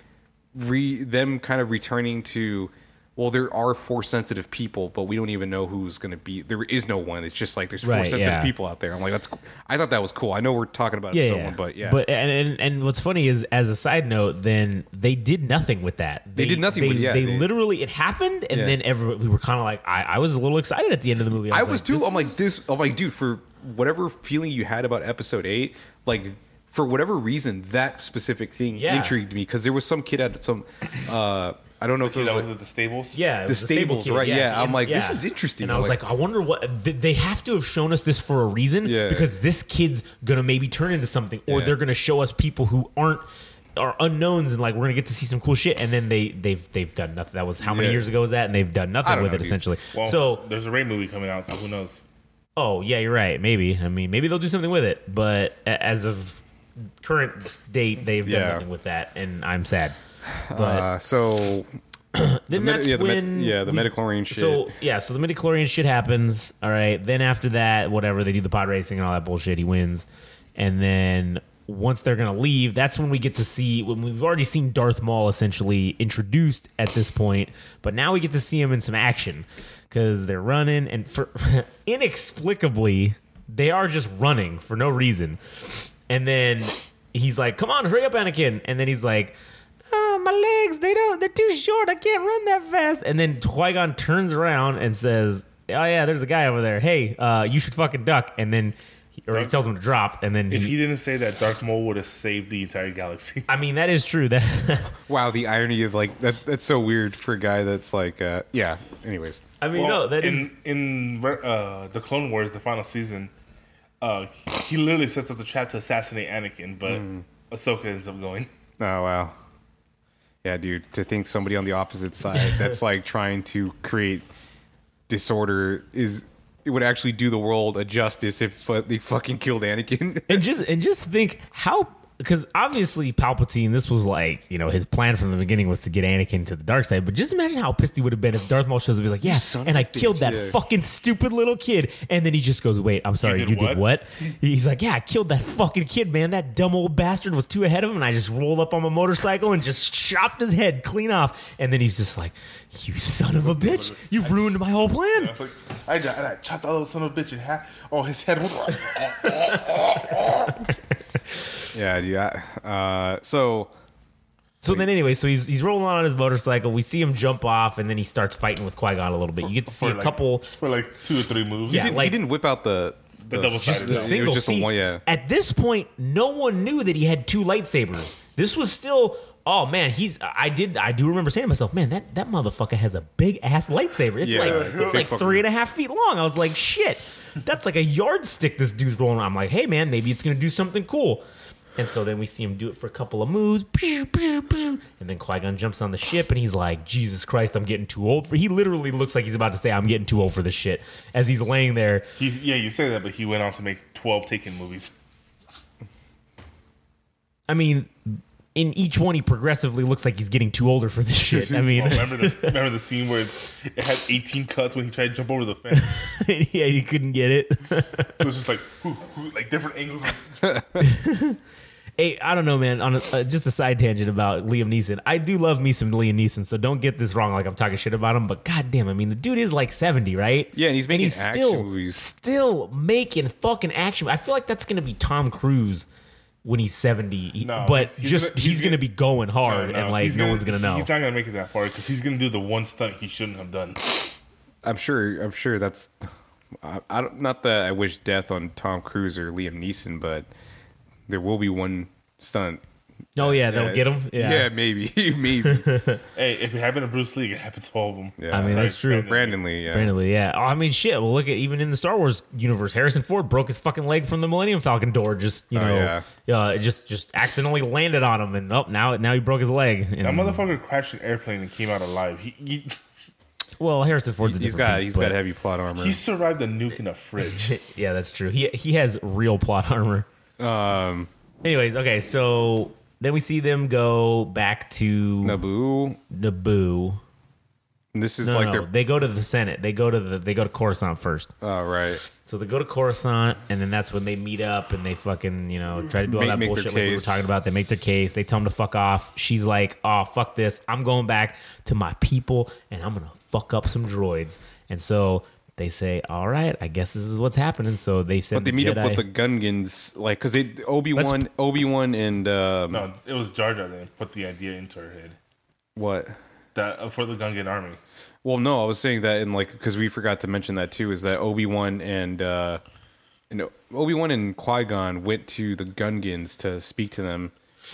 re them kind of returning to well there are force sensitive people, but we don't even know who's going to be there is no one. It's just like there's Right, sensitive yeah. people out there. I'm like that's cool. I thought that was cool. I know we're talking about yeah, someone, yeah. but yeah. But and, and and what's funny is, as a side note, then they did nothing with that. They did nothing They, with- yeah, they, they- literally it happened, and then everybody we were kind of like, I, I was a little excited at the end of the movie. I was, was like, too. I'm like this. I'm like, dude, for whatever feeling you had about episode eight, like for whatever reason, that specific thing Yeah. intrigued me because there was some kid at some. uh I don't know if it was know, like, was it the stables? Yeah, it The was stable stables, kid, right, yeah. I'm and- like, this is interesting. And I was like- like, I wonder what they have to have shown us this for a reason, Yeah. because this kid's gonna maybe turn into something, or Yeah. they're gonna show us people who aren't are unknowns, and like we're gonna get to see some cool shit. And then they they've they've done nothing. That was how many Yeah. years ago was that? And they've done nothing with know, it dude. essentially. Well, so there's a Rey movie coming out, so who knows? Oh yeah, you're right. Maybe. I mean, maybe they'll do something with it. But as of current date, they've done Yeah. nothing with that, and I'm sad. But uh, so then medi- that's yeah, the med- when yeah, the midichlorian shit. So yeah, so the midichlorian shit happens. All right. Then after that, whatever they do the pod racing and all that bullshit, he wins. And then once they're gonna leave, that's when we get to see when we've already seen Darth Maul essentially introduced at this point, but now we get to see him in some action because they're running and for inexplicably they are just running for no reason. And then he's like, "Come on, hurry up, Anakin!" And then he's like, oh, my legs, they don't, they're too short. I can't run that fast. And then Qui Gon turns around and says, oh, yeah, there's a guy over there. Hey, uh, you should fucking duck. And then, he, or he tells him to drop. And then If he, he didn't say that, Darth Maul would have saved the entire galaxy. I mean, that is true. That wow, the irony of like that. That's so weird for a guy that's like, uh, yeah. Anyways, I mean, Well, no, that is. in in uh, the Clone Wars, the final season. Uh, he literally sets up the trap to assassinate Anakin, but Hmm. Ahsoka ends up going. oh wow, yeah, dude. To think somebody on the opposite side that's like trying to create disorder is it would actually do the world a justice if uh, they fucking killed Anakin. and just and just think how because obviously Palpatine, this was like you know his plan from the beginning was to get Anakin to the dark side. But just imagine how pissed he would have been if Darth Maul shows up. He's like, "Yeah, son and I killed bitch, that yeah. fucking stupid little kid." And then he just goes, "Wait, I'm sorry, did you did what? what?" He's like, "Yeah, I killed that fucking kid, man. That dumb old bastard was too ahead of him, and I just rolled up on my motorcycle and just chopped his head clean off." And then he's just like, "You son of a bitch! You ruined my whole plan." I, like, I, just- I chopped that little son of a bitch in half. Oh, his head was. yeah, yeah. Uh, so So then, anyway, so he's he's rolling on his motorcycle. We see him jump off, and then he starts fighting with Qui Gon a little bit. You get to see for a like- couple. for like two or three moves. Yeah, he, didn't, like- he didn't whip out the The double-sided just The single. just See, one. Yeah, At this point, no one knew that he had two lightsabers. This was still. Oh man, he's. I did. I do remember saying to myself, man, that that motherfucker has a big ass lightsaber. It's Yeah, like it's it's like three and a half feet long. I was like, shit, that's like a yardstick. This dude's rolling. around. I'm like, hey man, maybe it's gonna do something cool. And so then we see him do it for a couple of moves, and then Qui Gon jumps on the ship, and he's like, "Jesus Christ, I'm getting too old for." He literally looks like he's about to say, "I'm getting too old for this shit." As he's laying there, He, yeah, you say that, but he went on to make twelve Taken movies. I mean, in each one, he progressively looks like he's getting too older for this shit. I mean, Oh, remember the remember the scene where it's, it had eighteen cuts when he tried to jump over the fence. yeah, he couldn't get it. It was just like whoo, whoo, like different angles. Hey, I don't know, man. On a, uh, just a side tangent about Liam Neeson, I do love me some Liam Neeson, so don't get this wrong. Like I'm talking shit about him, but goddamn, I mean, the dude is like 70, right? Yeah, and he's making he's action still movies. still making fucking action. I feel like that's gonna be Tom Cruise when he's 70, He- No, but he's just gonna- he's, he's gonna, gonna- be going hard, No, and like he's no one's gonna know. He's not gonna make it that far because he's gonna do the one stunt he shouldn't have done. I'm sure. I'm sure that's. I, I don't. Not that I wish death on Tom Cruise or Liam Neeson, but there will be one stunt. Oh yeah, they'll get him. Yeah, Yeah, maybe, maybe. Hey, if it happened to Bruce Lee, it happened to all of them. Yeah. I mean that's true. Brandon Lee. Yeah. Brandon Lee, yeah. Oh, I mean, shit. Well, look at even in the Star Wars universe, Harrison Ford broke his fucking leg from the Millennium Falcon door. Just you Oh, know, yeah. uh, it just just accidentally landed on him, and oh, now now he broke his leg. And, That motherfucker crashed an airplane and came out alive. He he, well, Harrison Ford's a He's different got. beast, He's but- got heavy plot armor. he survived a nuke in a fridge. yeah, that's true. He he has real plot armor. um, Anyways, okay, so then we see them go back to Naboo. Naboo. And this is No, like no, their. they go to the Senate. They go to the they go to Coruscant first. Oh right. So they go to Coruscant, and then that's when they meet up and they fucking, you know, try to do all Make- that make their bullshit like we were case. talking about. They make their case. They tell them to fuck off. She's like, oh, fuck this. I'm going back to my people, and I'm going to fuck up some droids. And so they say, all right, I guess this is what's happening. So they said, But they the meet Jedi. up with the Gungans, like because they Obi Wan, Obi Wan, and um, no, it was Jar Jar that put the idea into her head. what? That uh, for the Gungan army. Well, no, I was saying that in like because we forgot to mention that too is that Obi Wan and uh, and Obi Wan and Qui Gon went to the Gungans to speak to them,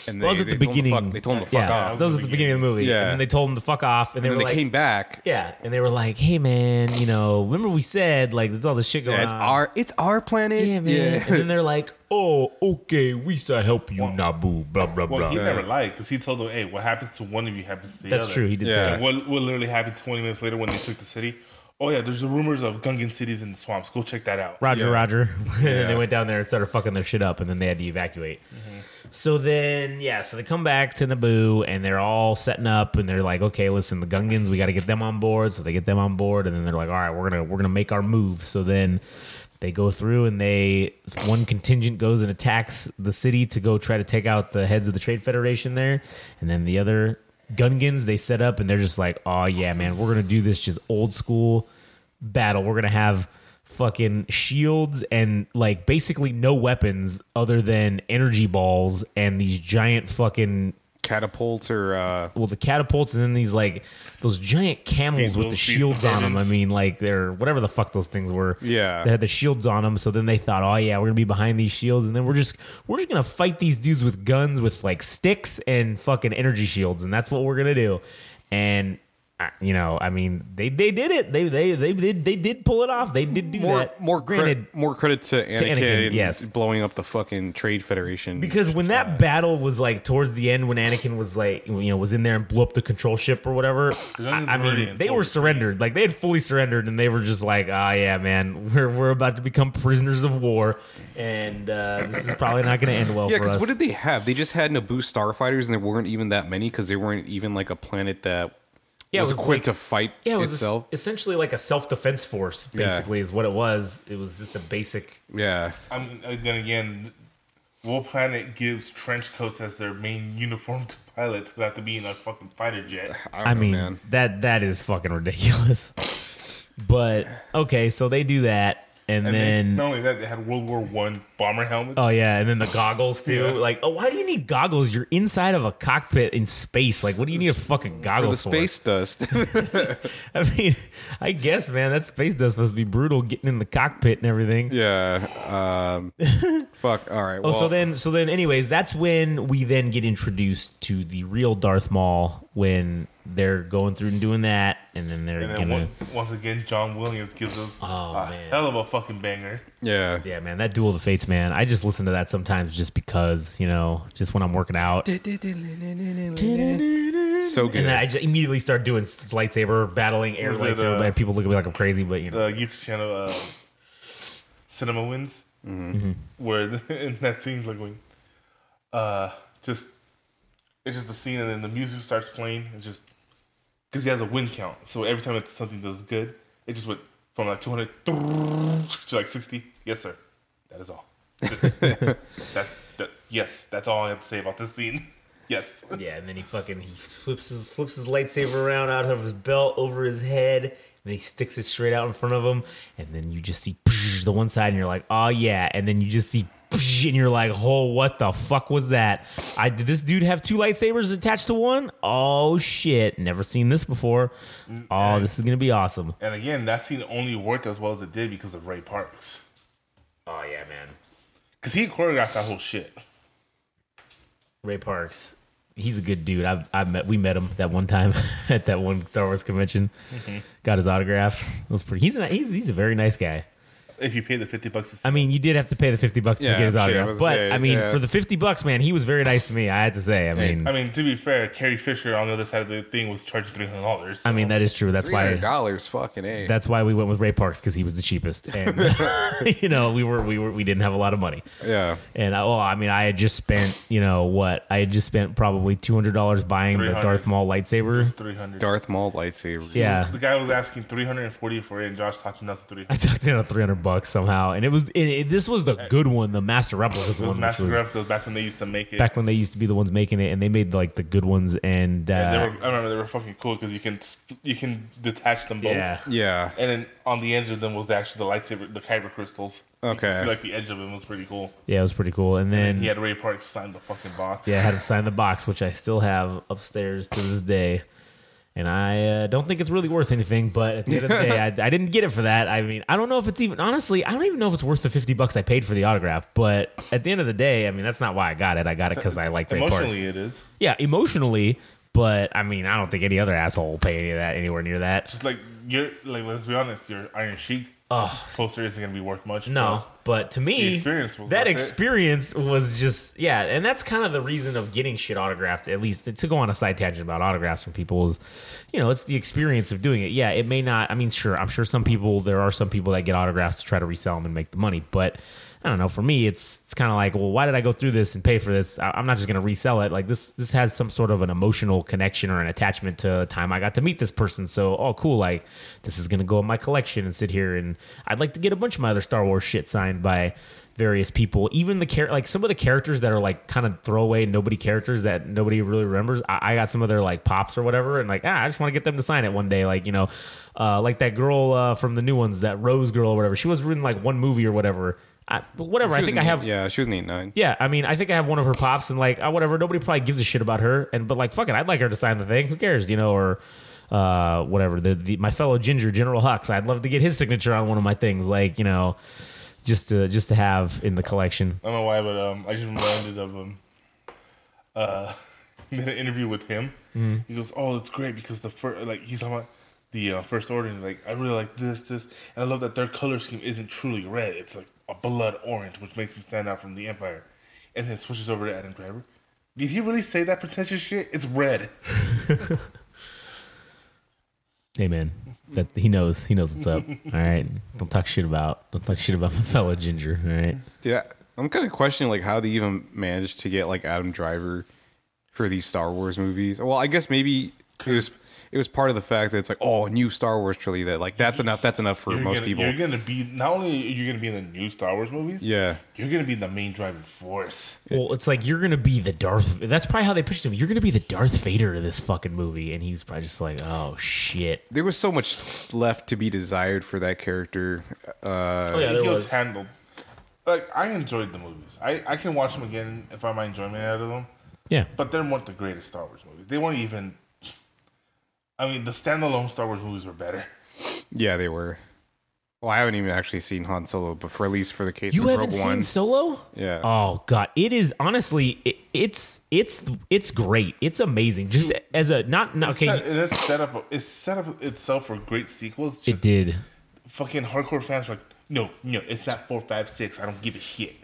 and they, That was at they the told them to beginning. fuck- they told them to fuck yeah, off, that was at the beginning of the movie. Yeah. And then they told him to fuck off. And, and they then were they like, came back. yeah. And they were like, hey, man, you know, remember we said, like, there's all this shit going Yeah, it's on. our it's our planet. Yeah, man. And then they're like, "Oh, okay, we shall help you, Naboo." Blah blah Well, blah. he never lied because he told them, "Hey, what happens to one of you happens to the other. That's other." true. He did Yeah. say that. what what literally happened 20 minutes later when they took the city? Oh yeah, there's the rumors of Gungan cities in the swamps. Go check that out. Roger, Yeah. Roger. and then Yeah. they went down there and started fucking their shit up, and then they had to evacuate. Mm-hmm. So then, yeah, so they come back to Naboo, and they're all setting up, and they're like, "Okay, listen, the Gungans, we got to get them on board." So they get them on board, and then they're like, "All right, we're gonna we're gonna make our move." So then. They go through and they one contingent goes and attacks the city to go try to take out the heads of the Trade Federation there, and then the other Gungans they set up and they're just like, oh yeah, man, we're gonna do this just old school battle. We're gonna have fucking shields and like basically no weapons other than energy balls and these giant fucking catapults or uh, well the catapults and then these like those giant camels These with the shields on them. I mean like they're whatever the fuck those things were. Yeah. they had the shields on them. So then they thought, oh yeah, we're gonna be behind these shields and then we're just we're just gonna fight these dudes with guns with like sticks and fucking energy shields and that's what we're gonna do. And you know, I mean, they they did it. They they they did they did pull it off. They did do more that. more granted. credit more credit to Anakin, Anakin, yes. blowing up the fucking Trade Federation Because when that battle was like towards the end, when Anakin was like, you know, was in there and blew up the control ship or whatever, I, I mean, they were surrendered. Like they had fully surrendered, and they were just like, ah, yeah, man, we're we're about to become prisoners of war, and uh, this is probably not going to end well Yeah, because what did they have? They just had Naboo starfighters, and there weren't even that many because they weren't even like a planet that Yeah, it was, was equipped like- to fight yeah, it was itself. es- essentially like a self defense force. Yeah. Basically, is what it was. It was just a basic. yeah, I mean, uh, then again, what planet gives trench coats as their main uniform to pilots who have to be in a fucking fighter jet? I, don't I know, mean, man. that that is fucking ridiculous. But okay, so they do that, and, And then then not only that, they had World War One bomber helmets. Oh yeah, and then the goggles too. Yeah. Like, oh, why do you need goggles? You're inside of a cockpit in space. Like, what do you need a fucking for the goggles for? space dust. I mean, I guess, man, that space dust must be brutal getting in the cockpit and everything. yeah. Um, fuck. All right. Oh, so then, so then, anyways, that's when we then get introduced to the real Darth Maul when they're going through and doing that, and then they're And then gonna. one, once again, John Williams gives us Oh, a man. hell of a fucking banger. yeah. Yeah, man, that Duel of the Fates, man. I just listen to that sometimes just because, you know, just when I'm working out. So good. And then I just immediately start doing lightsaber battling, air Was it, lightsaber, uh, and people look at me like I'm crazy, but you know. The YouTube channel, uh, Cinema Wins, where in that scene, like when, uh, just it's just the scene, and then the music starts playing. It's just because he has a win count, so every time that something does good, it just went from like 200 to like 60. Yes, sir. That is all. that's that, yes, that's all I have to say about this scene. Yes. Yeah, and then he fucking he flips his flips his lightsaber around out of his belt over his head, and then he sticks it straight out in front of him, and then you just see the one side, and you're like, oh yeah, and then you just see. And you're like, oh, what the fuck was that? I did this dude have two lightsabers attached to one? Oh shit! Never seen this before. Mm, oh, this is gonna be awesome. And again, that scene only worked as well as it did because of Ray Parks. Oh yeah, man. Because he choreographed that whole shit. Ray Parks, he's a good dude. I've I met we met him that one time at that one Star Wars convention. Mm-hmm. Got his autograph. It was pretty. He's a he's, he's a very nice guy. If you pay the 50 bucks to see I mean, you did have to pay the fifty bucks to Yeah, get his shit, I autograph, was but saying, I mean, yeah. for the fifty bucks, man, he was very nice to me. I had to say. I mean, I mean, to be fair, Carrie Fisher on the other side of the thing was charging three hundred dollars. I mean that is true. That's Three why hundred dollars, fucking a. that's why we went with Ray Parks because he was the cheapest, and you know we were we were we didn't have a lot of money. yeah. And I, well, I mean, I had just spent, you know, what? I had just spent probably two hundred dollars buying the 300. Darth Maul lightsaber. three hundred. Darth Maul lightsaber. Yeah, The guy was asking three hundred and forty for it, and Josh talked him down to three I talked tucked in a three hundred bucks somehow, and it was it, it- this was the good one, the Master Replicas It was one, which Master was Graph back when they used to make it. back when they used to be the ones making it, and they made like the good ones, and uh, And they were, I remember they were fucking cool because you can sp- you can detach them both. yeah, Yeah. And then on the edge of them was actually the lightsaber, the kyber crystals. You could Okay. see, like the edge of it was pretty cool. yeah, it was pretty cool. And then And he had Ray Parks sign the fucking box. yeah, I had him sign the box, which I still have upstairs to this day. And I uh, don't think it's really worth anything, but at the end of the day, I, I didn't get it for that. I mean, I don't know if it's even honestly, I don't even know if it's worth the fifty bucks I paid for the autograph. But at the end of the day, I mean, that's not why I got it. I got it because I like. Emotionally, it is. Yeah, emotionally, but I mean, I don't think any other asshole will pay any of that anywhere near that. Just like you're like, let's be honest, your Iron Sheik Oh poster isn't gonna be worth much. no, but to me, experience that worth it. experience was just yeah, and that's kind of the reason of getting shit autographed. At least to go on a side tangent about autographs from people is, you know, it's the experience of doing it. Yeah, it may not. I mean, sure, I'm sure some people there are some people that get autographs to try to resell them and make the money, but. I don't know. For me, it's it's kind of like, well, why did I go through this and pay for this? I, I'm not just going to resell it. Like this, this has some sort of an emotional connection or an attachment to a time I got to meet this person. So, oh, cool. Like this is going to go in my collection and sit here. And I'd like to get a bunch of my other Star Wars shit signed by various people. Even the char- like some of the characters that are like kind of throwaway nobody characters that nobody really remembers. I, I got some of their like pops or whatever, and like ah, I just want to get them to sign it one day. Like you know, uh, like that girl uh, from the new ones, that Rose girl or whatever. She was in like one movie or whatever. I, whatever. I think I have. eight- Yeah, she was an eight nine. Yeah, I mean, I think I have one of her pops, and like, uh, whatever. Nobody probably gives a shit about her, and but like, fuck it, I'd like her to sign the thing. Who cares, you know? Or uh, whatever. The, the my fellow Ginger, General Hux, I'd love to get his signature on one of my things, like you know, just to just to have in the collection. I don't know why, but um, I just reminded of um, uh, in an interview with him. Mm-hmm. He goes, "Oh, it's great because the first, like, he's talking about the uh, first order, and like, I really like this, this, and I love that their color scheme isn't truly red; it's like a blood orange, which makes him stand out from the Empire." And then switches over to Adam Driver. Did he really say that pretentious shit? It's red. Hey man, that he knows he knows what's up. All right, don't talk shit about don't talk shit about my fellow Ginger. All right. Yeah, I'm kind of questioning like how they even managed to get like Adam Driver for these Star Wars movies. Well, I guess maybe it was it was part of the fact that it's like oh, a new Star Wars trilogy that like that's enough. That's enough for You're most gonna, people. You're gonna be not only are you gonna be in the new Star Wars movies. Yeah, You're gonna be the main driving force. Well, it's like you're gonna be the Darth. That's probably how they pitched him. You're gonna be the Darth Vader of this fucking movie, and he's probably just like, oh shit. there was so much left to be desired for that character. Uh, Oh, yeah, he was, was. handled. Like I enjoyed the movies. I, I can watch them again if I my enjoyment out of them. Yeah. But they weren't the greatest Star Wars movies. They weren't even. I mean, the standalone Star Wars movies were better. yeah, they were. Well, I haven't even actually seen Han Solo, but for at least for the case You of haven't Rogue seen One, Solo? yeah. Oh god, it is honestly, it, it's it's it's great. It's amazing. Just as a not, not It's set, okay. it is set up. It's set up itself for great sequels. It did. fucking hardcore fans are like, no, no, it's not four, five, six. I don't give a shit.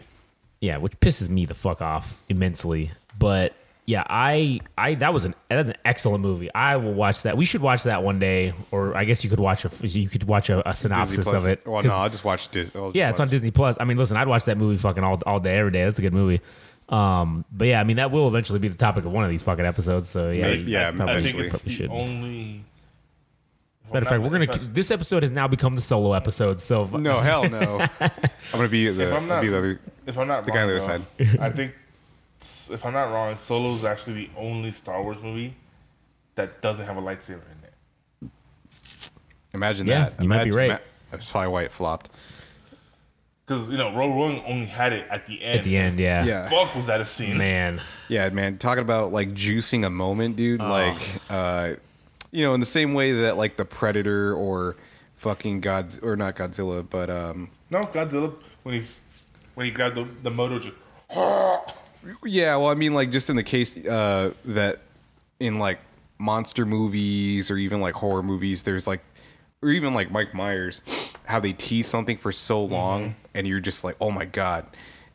Yeah, which pisses me the fuck off immensely. But yeah, I I that was an that's an excellent movie. I will watch that. We should watch that one day, or I guess you could watch a you could watch a, a synopsis of it. Well, 'Cause- no, I'll just watch Disney. Yeah, it's on Disney Plus. I mean, listen, I'd watch that movie fucking all, all day, every day. That's a good movie. Um, but yeah, I mean, that will eventually be the topic of one of these fucking episodes. So yeah, Maybe- yeah, I probably, I think Eventually. it's probably the should. only. Matter of fact, we're gonna. This episode has now become the solo episode. So No, hell no. I'm gonna be the, If I'm not, be the if I'm not the guy on the wrong, other though, I think if I'm not wrong, Solo is actually the only Star Wars movie that doesn't have a lightsaber in it. Imagine Yeah, that. you might be right. ima- That's probably why it flopped. Because you know, Rogue One only had it at the end. At the end, yeah. Yeah. Fuck was that a scene? Man. Yeah, man. Talking about like juicing a moment, dude. Like, uh, you know, in the same way that like the Predator or fucking God's or not Godzilla, but um, No, Godzilla when he when he grabbed the the moto just. Yeah. Well, I mean, like just in the case uh, that in like monster movies or even like horror movies, there's like, or even like Mike Myers, how they tease something for so long, and you're just like, oh my god,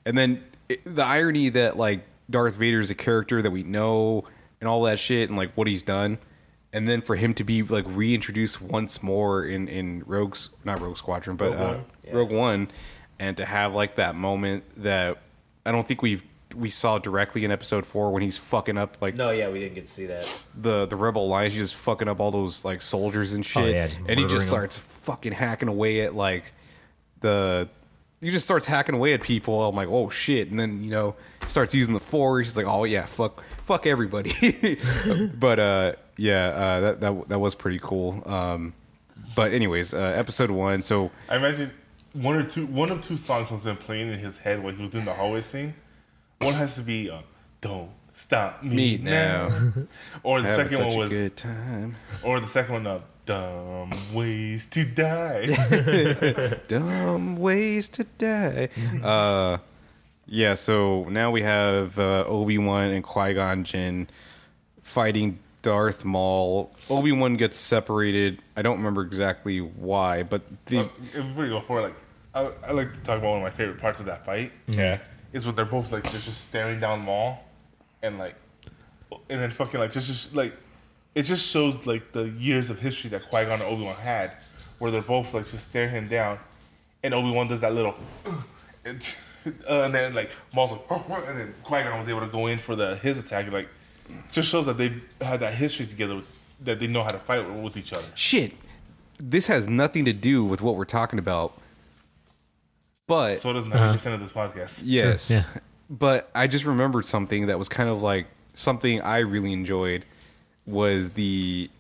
and then it, the irony that like Darth Vader is a character that we know and all that shit, and like what he's done. And then for him to be like reintroduced once more in in Rogue's not Rogue Squadron, but Rogue uh, One. Rogue One, and to have like that moment that I don't think we we saw directly in Episode Four when he's fucking up like No, yeah, we didn't get to see that. the the Rebel Alliance, he's just fucking up all those like soldiers and shit, Oh, yeah, just and he murdering just 'em. starts fucking hacking away at like the. He just starts hacking away at people. I'm like, oh shit, and then you know starts using the force. He's like, oh yeah, fuck, fuck everybody. but uh, yeah, uh, that that that was pretty cool. Um, but anyways, uh, episode one. So I imagine one or two one of two songs was been playing in his head while he was doing the hallway scene. One has to be uh, "Don't Stop Me, Meet Now," or the second such one a was, good time. or the second one, uh, "Dumb Ways to Die." Dumb ways to die. uh, yeah. So now we have uh, Obi Wan and Qui Gon Jinn fighting Darth Maul. Obi Wan gets separated. I don't remember exactly why, but the Uh, if go for like I, I like to talk about one of my favorite parts of that fight. Okay. Is when they're both like they're just staring down Maul, and like, and then fucking like just just like, it just shows like the years of history that Qui Gon and Obi Wan had, where they're both like just staring him down, and Obi Wan does that little, and, uh, and then like Maul's like, and then Qui Gon was able to go in for the his attack. and, Like, just shows that they had that history together, with, that they know how to fight with, with each other. shit. This has nothing to do with what we're talking about. But So does ninety percent of this podcast. Yes. yeah. But I just remembered something that was kind of like something I really enjoyed was the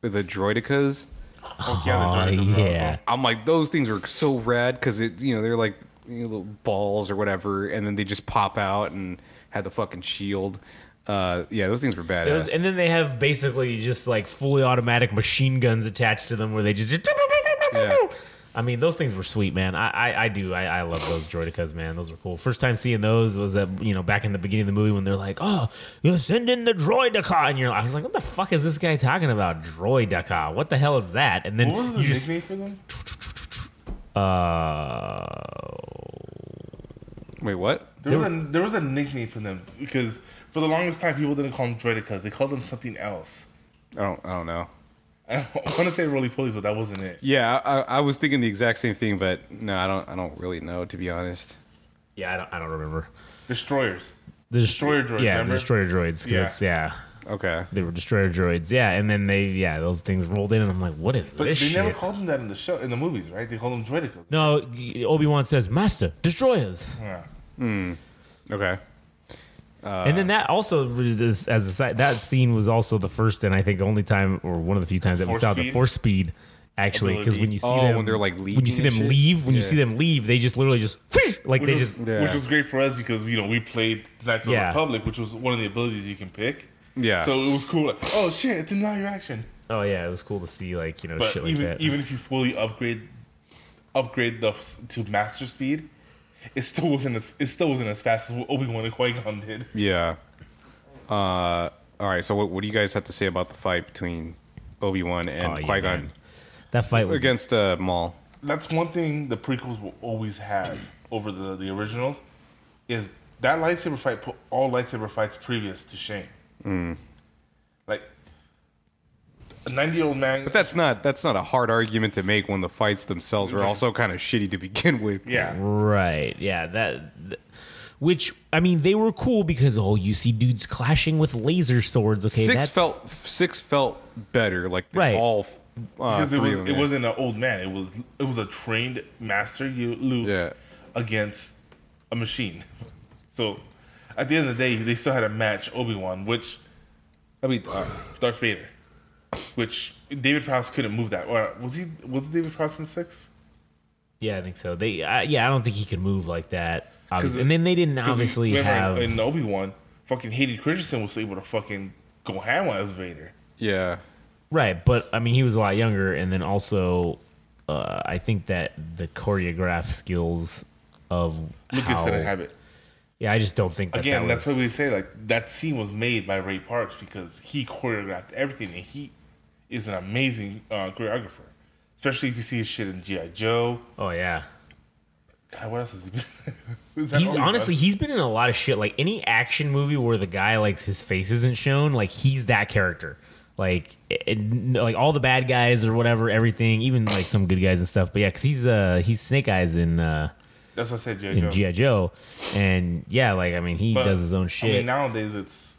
the droidekas. Oh, yeah, Oh, the Jordan Bravo. yeah. I'm like those things are so rad because it you know they're like you know, little balls or whatever, and then they just pop out and had the fucking shield. Uh, yeah, those things were badass. Was, and then they have basically just like fully automatic machine guns attached to them where they just. Yeah. I mean, those things were sweet, man. I, I, I do. I, I love those droidekas, man. Those were cool. First time seeing those was at you know back in the beginning of the movie when they're like, "Oh, you send in the droideka," and you're, I was like, "What the fuck is this guy talking about? Droideka? What the hell is that?" And then What was the you just nickname for them? uh, Wait, what? There was, a, there was a nickname for them because for the longest time people didn't call them Droidekas. They called them something else. I don't. I don't know. I want to say roly polies, but that wasn't it. Yeah, I, I was thinking the exact same thing, but no, I don't. I don't really know to be honest. yeah, I don't, I don't remember. Destroyers. The Destroyer droids, Yeah, remember? the destroyer droids. 'cause, yeah. Okay. They were destroyer droids, yeah, and then they, yeah, those things rolled in, and I'm like, "What is But this they shit?" never called them that in the show, in the movies, right? They called them Droidekas. no, Obi Wan says, "Master, destroyers," Yeah. Hmm, okay. Uh, and then that also was just- as a side, that scene was also the first and I think only time or one of the few times that we Force saw the speed? force speed. Actually, because when you see Oh, them, when they're, like, when you see them shit? leave, when you see them leave, they just literally just like Which they was, just Yeah. which was great for us because you know we played Knights of Yeah. the Republic, which was one of the abilities you can pick. Yeah. So it was cool. Like, oh shit, it's a now your action. oh yeah, it was cool to see like you know But shit like even that. even if you fully upgrade upgrade the to master speed, it still wasn't as it still wasn't as fast as what Obi Wan and Qui Gon did. Yeah. Uh, all right. So, what, what do you guys have to say about the fight between Obi Wan and Oh, yeah, Qui Gon man. that fight was against uh, Maul? That's one thing the prequels will always have over the the originals is that lightsaber fight put all lightsaber fights previous to Shane. Like a ninety year old man. But that's not that's not a hard argument to make when the fights themselves were also kind of shitty to begin with. yeah. Right. Yeah. That. th- which I mean, they were cool because oh, you see dudes clashing with laser swords. Okay, six that's, felt six felt better. Like Right. all uh, Because it was it them. wasn't an old man. It was it was a trained master you Luke Yeah. against a machine. So at the end of the day, they still had to match Obi Wan, which I mean, uh, Darth Vader, which David Prowse couldn't move that. Or was he? Was it David Prowse in six? Yeah, I think so. They, uh, yeah, I don't think he could move like that. Obviously. And then they didn't 'Cause obviously remember have. in Obi Wan, fucking Hayden Christensen was able to fucking go ham as Vader. Yeah. Right, but I mean, he was a lot younger, and then also, uh, I think that the choreograph skills of Lucas how, didn't have it. Yeah, I just don't think that Again, that that's what we say. Like that scene was made by Ray Parks because he choreographed everything, and he is an amazing uh, choreographer. Especially if you see his shit in GI Joe. Oh yeah, God, what else has he been? He's honestly he's been in a lot of shit. Like any action movie where the guy like his face isn't shown, like he's that character. Like it, like all the bad guys or whatever, everything, even like some good guys and stuff. But yeah, because he's uh he's Snake Eyes in uh That's what I said, GI Joe. GI Joe, and yeah, like I mean he But, does his own I shit. mean, nowadays it's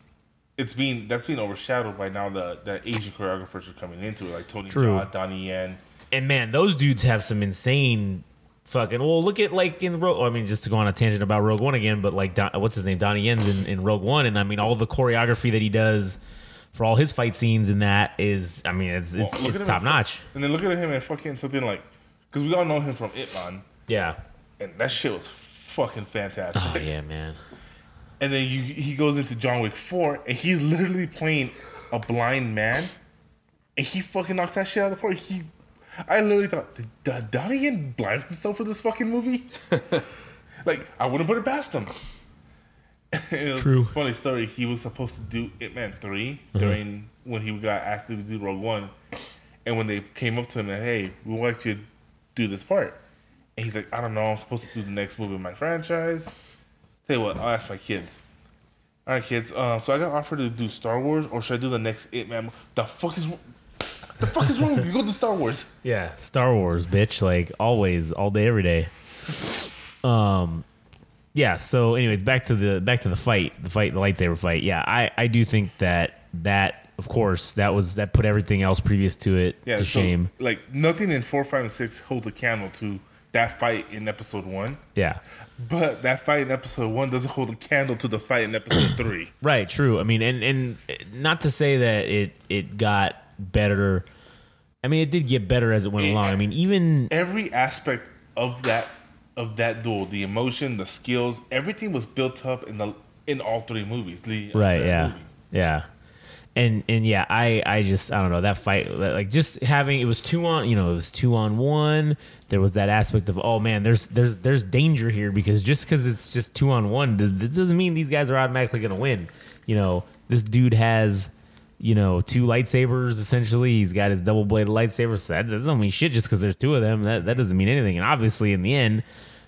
it's being that's being overshadowed by now the the Asian choreographers are coming into it, like Tony True. Jaa, Donnie Yen. and man, those dudes have some insane fucking. Well, look at like in Rogue. I mean, just to go on a tangent about Rogue One again, but like Don, what's his name, Donnie Yen's in, in Rogue One, and I mean all the choreography that he does for all his fight scenes in that is, I mean, it's Well, it's, look it's at him top in- notch. And then look at him and fucking something like because we all know him from Ip Man, Yeah. and that shit was fucking fantastic. Oh yeah, man. And then you, he goes into John Wick 4, and he's literally playing a blind man, and he fucking knocks that shit out of the park. He, I literally thought, did, did Donnie Yen blind himself for this fucking movie? like, I wouldn't put it past him. it True. a funny story. He was supposed to do Ip Man 3 uh-huh. during when he got asked to do Rogue One, and when they came up to him and, hey, we want you to do this part. And he's like, I don't know, I'm supposed to do the next movie in my franchise. Tell you what, I'll ask my kids. All right, kids. Uh, so I got offered to do Star Wars, or should I do the next Ip Man? The fuck is, the fuck is wrong with you? Go do Star Wars. Yeah, Star Wars, bitch. Like always, all day, every day. Um, yeah. So, anyways, back to the back to the fight, the fight, the lightsaber fight. Yeah, I I do think that that of course that was that put everything else previous to it Yeah, to so, shame. Like nothing in four, five, and six holds a candle to that fight in Episode One, Yeah. But that fight in Episode One doesn't hold a candle to the fight in Episode Three. Right, true. I mean, and and not to say that it it got better. I mean, it did get better as it went along. I mean, even Every aspect of that of that duel, the emotion, the skills, everything was built up in the in all three movies. The right, yeah, movie. yeah, and and yeah, I I just I don't know that fight like just having it was two on you know it was two on one. There was that aspect of oh man, there's there's there's danger here because just because it's just two on one, this doesn't mean these guys are automatically to win. You know, this dude has. You know, two lightsabers essentially. He's got his double bladed lightsaber. So that doesn't mean shit just because there's two of them. That that doesn't mean anything. And obviously, in the end,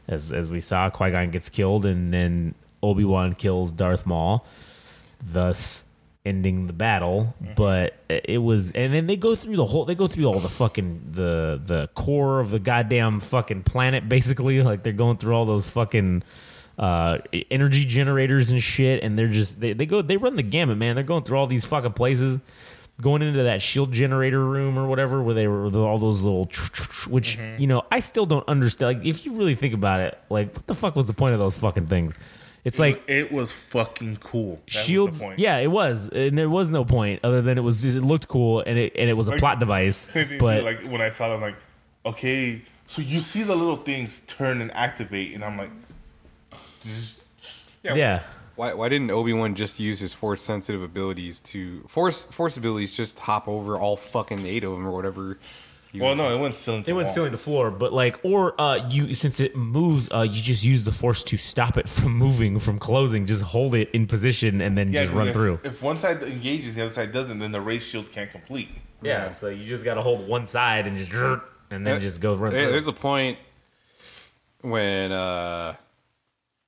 as as we saw, Qui Gon gets killed, and then Obi Wan kills Darth Maul thus ending the battle. But it was, and then they go through the whole, they go through all the fucking the the core of the goddamn fucking planet, basically. Like they're going through all those fucking uh energy generators and shit and they're just they, they go they run the gamut man they're going through all these fucking places going into that shield generator room or whatever where they were with all those little tr- tr- tr- which you know i still don't understand like if you really think about it like what the fuck was the point of those fucking things it's like it was fucking cool. That was the shields point. yeah it was and there was no point other than it was it looked cool and it and it was a Like, plot device but like when I saw them, like, okay, so you see the little things turn and activate, and I'm like, just- yeah Why, why didn't Obi Wan just use his force sensitive abilities to force force abilities just hop over all fucking eight of them or whatever? He well, was- no, it went still into it went wall. stealing the floor but like or uh you since it moves uh you just use the force to stop it from moving from closing just hold it in position and then Yeah, just 'cause run if, through. If one side engages, the other side doesn't, then the race shield can't complete. yeah so you just gotta hold one side and just and then Yeah, just go run there- through. There's a point when uh,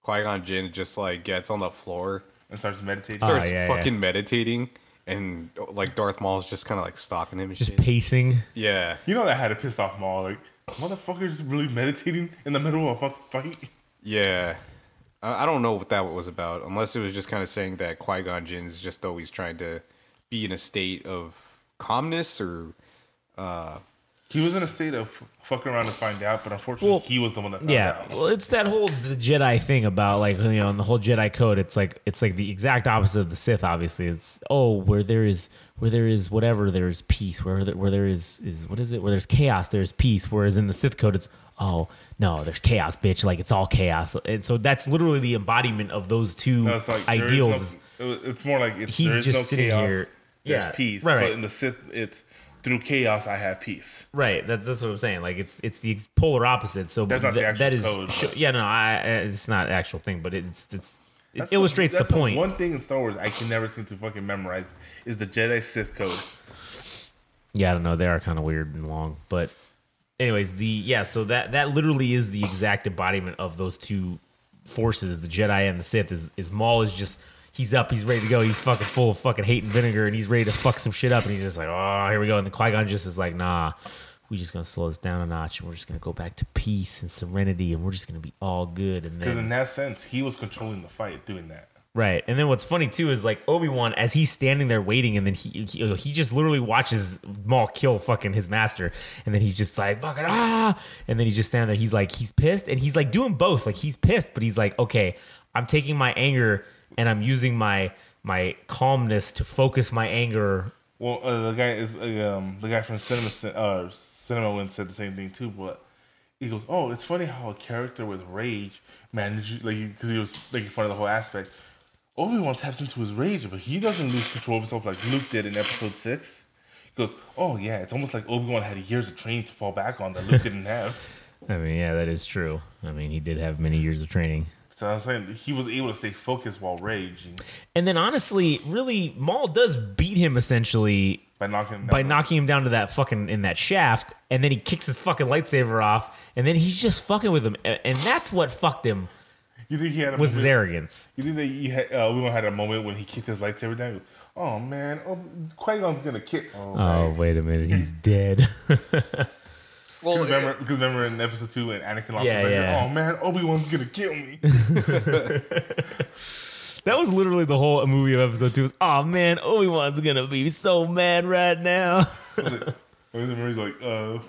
Qui Gon Jinn just like gets on the floor, And starts meditating. Oh, starts yeah, fucking meditating, and like Darth Maul's just kind of like stalking him and just shit. pacing yeah, you know that had to piss off Maul. Like, motherfuckers really meditating in the middle of a fuck fight. yeah. I, I don't know what that was about, unless it was just kind of saying that Qui Gon Jinn's just always trying to be in a state of calmness or uh, He was in a state of fucking around to find out, but unfortunately, Well, he was the one that found Yeah, out. well, it's that whole the Jedi thing about like you know, in the whole Jedi code. It's like it's like the exact opposite of the Sith. Obviously, it's oh, where there is where there is whatever, there is peace. Where there, where there is is what is it? Where there's chaos, there's peace. Whereas in the Sith code, it's oh no, there's chaos, bitch. Like it's all chaos. And so that's literally the embodiment of those two No, it's like ideals. no- it's more like it's, He's just no sitting chaos, here- There's yeah, peace, right, but in the Sith, it's through chaos I have peace. Right. That's that's what I'm saying. Like it's it's the polar opposite. So That's not the actual that is code, but- yeah no I, it's not an actual thing, but it's it's it illustrates the, that's point. one thing in Star Wars I can never seem to fucking memorize is the Jedi Sith code. Yeah, I don't know. They are kind of weird and long, but anyways, the yeah. So that that literally is the exact embodiment of those two forces, the Jedi and the Sith. Is is Maul is just he's up, he's ready to go, he's fucking full of fucking hate and vinegar, and he's ready to fuck some shit up, and he's just like, oh, here we go. And the Qui Gon just is like, nah. We just gonna slow this down a notch, and we're just gonna go back to peace and serenity, and we're just gonna be all good. And Because in that sense, he was controlling the fight doing that. Right. And then what's funny too is like Obi Wan, as he's standing there waiting, and then he, he he just literally watches Maul kill fucking his master, and then he's just like fucking ah, and then he's just standing there. He's like he's pissed, and he's like doing both. Like he's pissed, but he's like okay, I'm taking my anger and I'm using my my calmness to focus my anger. Well, uh, the guy is uh, um, the guy from Cinema uh, Cinema Win said the same thing too. But he goes, "Oh, it's funny how a character with rage manages like because he was making fun of the whole aspect. Obi Wan taps into his rage, but he doesn't lose control of himself like Luke did in Episode Six. He goes, "Oh yeah, it's almost like Obi Wan had years of training to fall back on that Luke didn't have." I mean, yeah, that is true. I mean, he did have many years of training. So I'm saying he was able to stay focused while raging And then honestly, really, Maul does beat him essentially by knocking him down. by knocking him down to that fucking in that shaft, and then he kicks his fucking lightsaber off, and then he's just fucking with him, and that's what fucked him You think he had a was his arrogance. You think that he had, uh, Wan had a moment when he kicked his lightsaber down? Oh man, oh, Qui Gon's gonna kick. Oh, Oh wait a minute, he's dead. Well, remember, because remember in episode two when Anakin lost Yeah, his yeah. oh man, Obi Wan's gonna kill me. that was literally the whole movie of episode two. Was, oh man, Obi Wan's gonna be so mad right now. and then he's like, uh,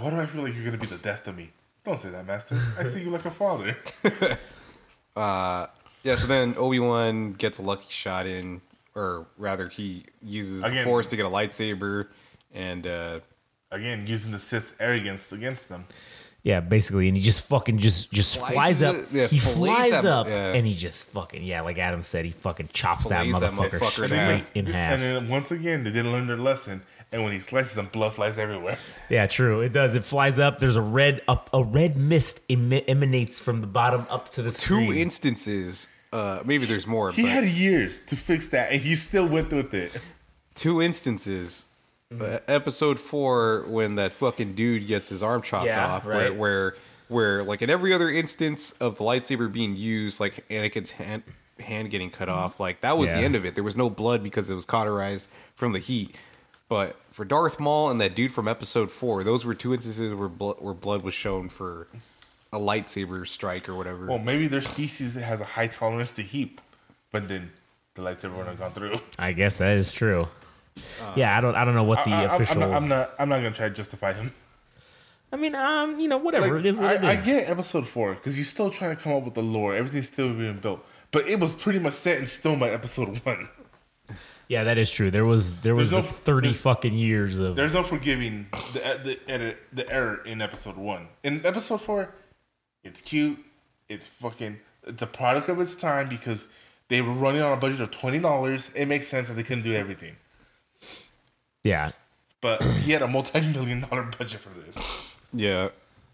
why do I feel like you're gonna be the death of me? Don't say that, Master. I see you like a father. yeah. So then Obi Wan gets a lucky shot in, or rather, he uses the Force to get a lightsaber, and uh, Again, using the Sith's arrogance against them. yeah, basically, and he just fucking just just Slices flies up. it- yeah, he flies that- up, yeah. and he just fucking yeah, like Adam said, he fucking chops that Fillets that motherfucker motherfucker in straight half. in half. And then once again, they didn't learn their lesson. And when he slices them, blood flies everywhere. Yeah, true. It does. It flies up. There's a red up a red mist emi- emanates from the bottom up to the two screen. instances. Uh, maybe there's more, He but had years to fix that, and he still went with it. two instances. Uh, episode four, when that fucking dude gets his arm chopped Yeah, off, right. where, where, where, like in every other instance of the lightsaber being used, like Anakin's hand, hand getting cut off, like that was Yeah. the end of it. There was no blood because it was cauterized from the heat. But for Darth Maul and that dude from episode four, those were two instances where blood, where blood was shown for a lightsaber strike or whatever. Well, maybe their species has a high tolerance to heat, but then the lightsaber wouldn't have gone through. I guess that is true. Yeah, I don't. I don't know what the I, I- I'm- official. I'm, not, I'm not. I'm not gonna try to justify him. I mean, um, you know, whatever Like, it is, what I, it is. I get episode four because you're still trying to come up with the lore. Everything's still being built, but it was pretty much set in stone by episode one. yeah, that is true. There was there was no- thirty fucking years of. There's no forgiving the the edit, the error in episode one. In episode four, it's cute. It's fucking. It's a product of its time because they were running on a budget of twenty dollars. It makes sense that they couldn't do everything, Yeah, but he had a multi-million dollar budget for this. yeah.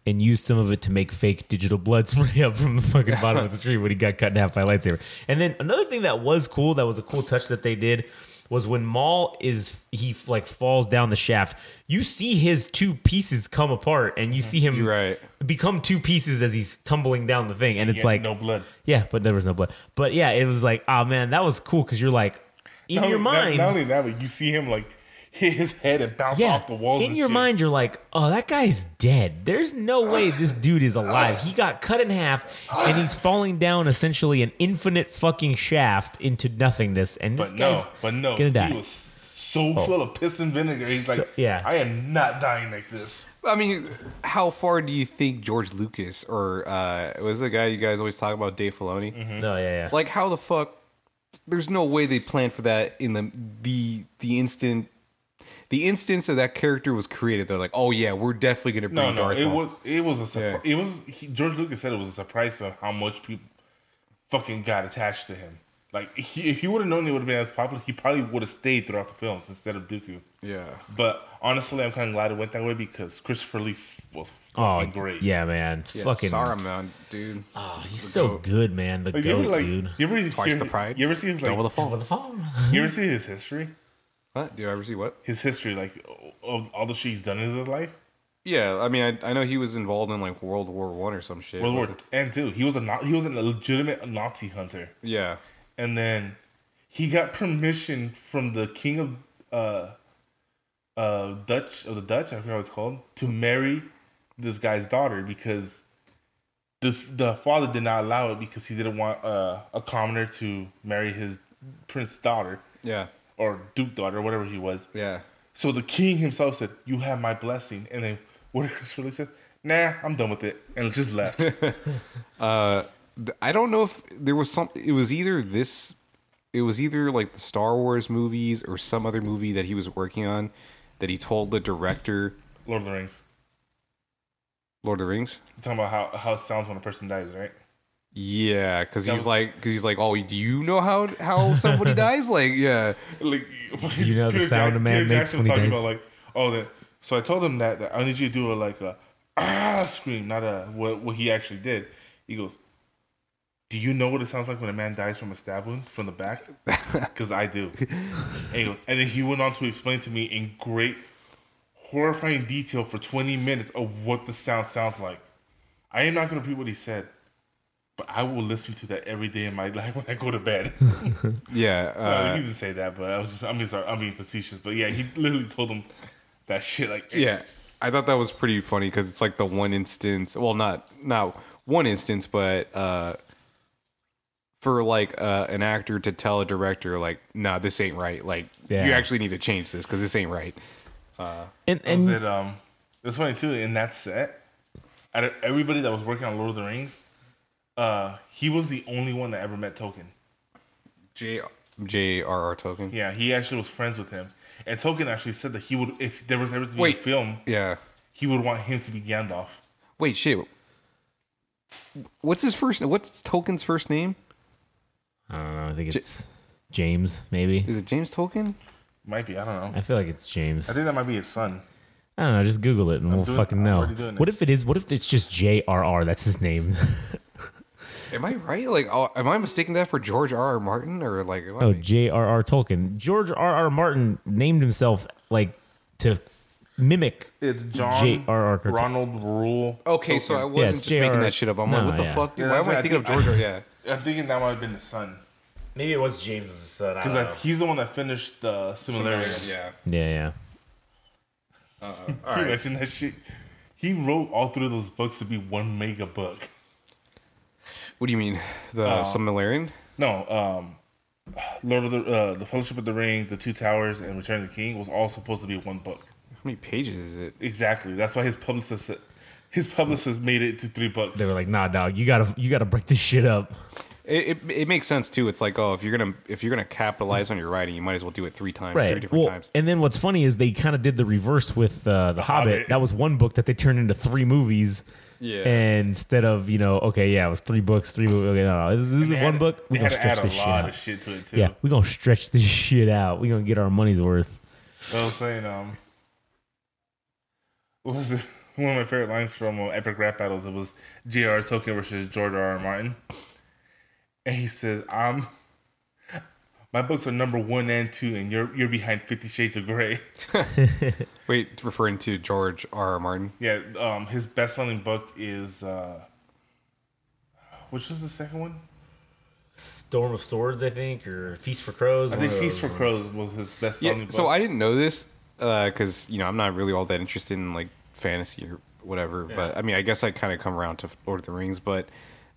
and used some of it to make fake digital blood spray up from the fucking bottom of the street when he got cut in half by a lightsaber. And then another thing that was cool, that was a cool touch that they did, was when Maul is he like falls down the shaft. You see his two pieces come apart, and you see him You're right. become two pieces as he's tumbling down the thing, and it's He like no blood. yeah, but there was no blood. But yeah, it was like oh man, that was cool because you're like in Not your only- not- mind. Not, only that, but you see him like hit his head and bounce yeah, off the walls. in and your shit. mind, you're like, oh, that guy's dead. There's no way this dude is alive. He got cut in half, and he's falling down essentially an infinite fucking shaft into nothingness. And this But no, guy's but no, gonna die. he was so full of piss and vinegar. He's So- like, yeah. I am not dying like this. I mean, how far do you think George Lucas or uh, was the guy you guys always talk about, Dave Filoni? No, yeah, yeah. Like, how the fuck? There's no way they planned for that in the the the instant. The instance that that character was created, they're like, "Oh yeah, we're definitely gonna bring No, no, Darth it Maul." was it was a surprise. Yeah. It was he, George Lucas said it was a surprise to how much people fucking got attached to him. Like he, if he would have known it would have been as popular, he probably would have stayed throughout the films instead of Dooku. yeah. But honestly, I'm kind of glad it went that way because Christopher Lee was oh, fucking great. yeah, man. yeah Fucking. Saruman, dude. Oh, he's so good, man. The Like, you ever like dude. you ever Twice hear- the pride. You ever see his like Double the fall. Over the phone. you ever see his history? What? Do you ever see what? His history, like of all the shit he's done in his life. Yeah, I mean, I, I know he was involved in like World War One or some shit. World War and two. He was a he was a legitimate Nazi hunter. Yeah, and then he got permission from the king of uh uh Dutch of the Dutch, I forget what it's called, to marry this guy's daughter because the the father did not allow it because he didn't want uh, a commoner to marry his prince's daughter yeah, or duke daughter, whatever he was. yeah. So the king himself said, "You have my blessing," and then what did Chris really said? Nah, I'm done with it, and just left. Uh, I don't know if there was some. It was either this. It was either like the Star Wars movies or some other movie that he was working on that he told the director Lord of the Rings. Lord of the Rings. You're talking about how how it sounds when a person dies, right? Yeah, because he's was- like, because he's like, oh, do you know how how somebody dies? Like, yeah, like Do you know the sound a man makes Jackson when he dies? about like oh that so I told him that, that I need you to do a like a ah scream not a what what he actually did. He goes do you know what it sounds like when a man dies from a stab wound from the back? Because I do. And, he goes, and then he went on to explain to me in great horrifying detail for 20 minutes of what the sound sounds like. I am not going to repeat what he said but I will listen to that every day in my life when I go to bed. yeah. Uh, Uh, he didn't say that, but I was. I mean, sorry, I'm being facetious, but yeah, he literally told him that shit. Like, yeah, I thought that was pretty funny because it's like the one instance. Well, not not one instance, but uh, for like uh, an actor to tell a director like, "Nah, this ain't right. Like, Yeah. you actually need to change this because this ain't right." And, was and it? Um, it was funny too. In that set, everybody that was working on Lord of the Rings, uh, he was the only one that ever met Tolkien. J J.R.R. Tolkien. Yeah, he actually was friends with him, and Tolkien actually said that he would, if there was ever to be Wait. a film, Yeah. he would want him to be Gandalf. Wait, shit. What's his first? What's Tolkien's first name? I don't know. I think it's James, maybe. Is it James Tolkien? Might be. I don't know. I feel like it's James. I think that might be his son. I don't know. Just Google it and we'll doing- fucking know. What if it is? What if it's just J.R.R.? That's his name. Am I right? Like, oh, am I mistaking that for George R. R. Martin or like? oh, making- J.R.R. Tolkien. George R.R. Martin named himself like to mimic. It's John J.R.R. Curtin. Ronald Reuel. Okay, so I wasn't it's just making J.R.R. that shit up. I'm No, like, what the yeah. fuck? Yeah, Why am that's I what thinking of George? R. Yeah. I'm thinking that might have been the son Maybe it was James' son. Because he's the one that finished the Silmarillion. Yeah. Yeah, yeah. All Can you right. imagine that shit? He wrote all three of those books to be one mega book. What do you mean? The Uh, Silmarillion? No, um, Lord of the uh, the Fellowship of the Ring, the Two Towers, and Return of the King was all supposed to be one book. How many pages is it? Exactly. That's why his publicist his publicist made it to three books. They were like, "Nah, dog, you gotta, you gotta break this shit up." It, it it makes sense too. It's like, oh, if you're gonna if you're gonna capitalize on your writing, you might as well do it three times, three different Well, times. and then what's funny is they kind of did the reverse with uh, the, Hobbit. Hobbit. That was one book that they turned into three movies. Yeah. And instead of you know, okay, yeah, it was three books, three movies. Okay, no, no, this, this is They one had- book. We're gonna add stretch a this shit lot out. of shit to it too. Yeah, we're gonna stretch this shit out. We're gonna get our money's worth. I was saying, um, what was it? One of my favorite lines from uh, Epic Rap Battles. It was J.R. Tolkien versus George R. R. Martin, and he says, "I'm." My books are number one and two, and you're you're behind Fifty Shades of Grey. Wait, referring to George R. R. Martin. Yeah, um, his best selling book is uh, which was the second one? Storm of Swords, I think, or Feast for Crows. I think Feast for Crows was his best selling Yeah. book. So I didn't know this because you know I'm not really all that interested in like fantasy or whatever. But I mean, I guess I kind of come around to Lord of the Rings. But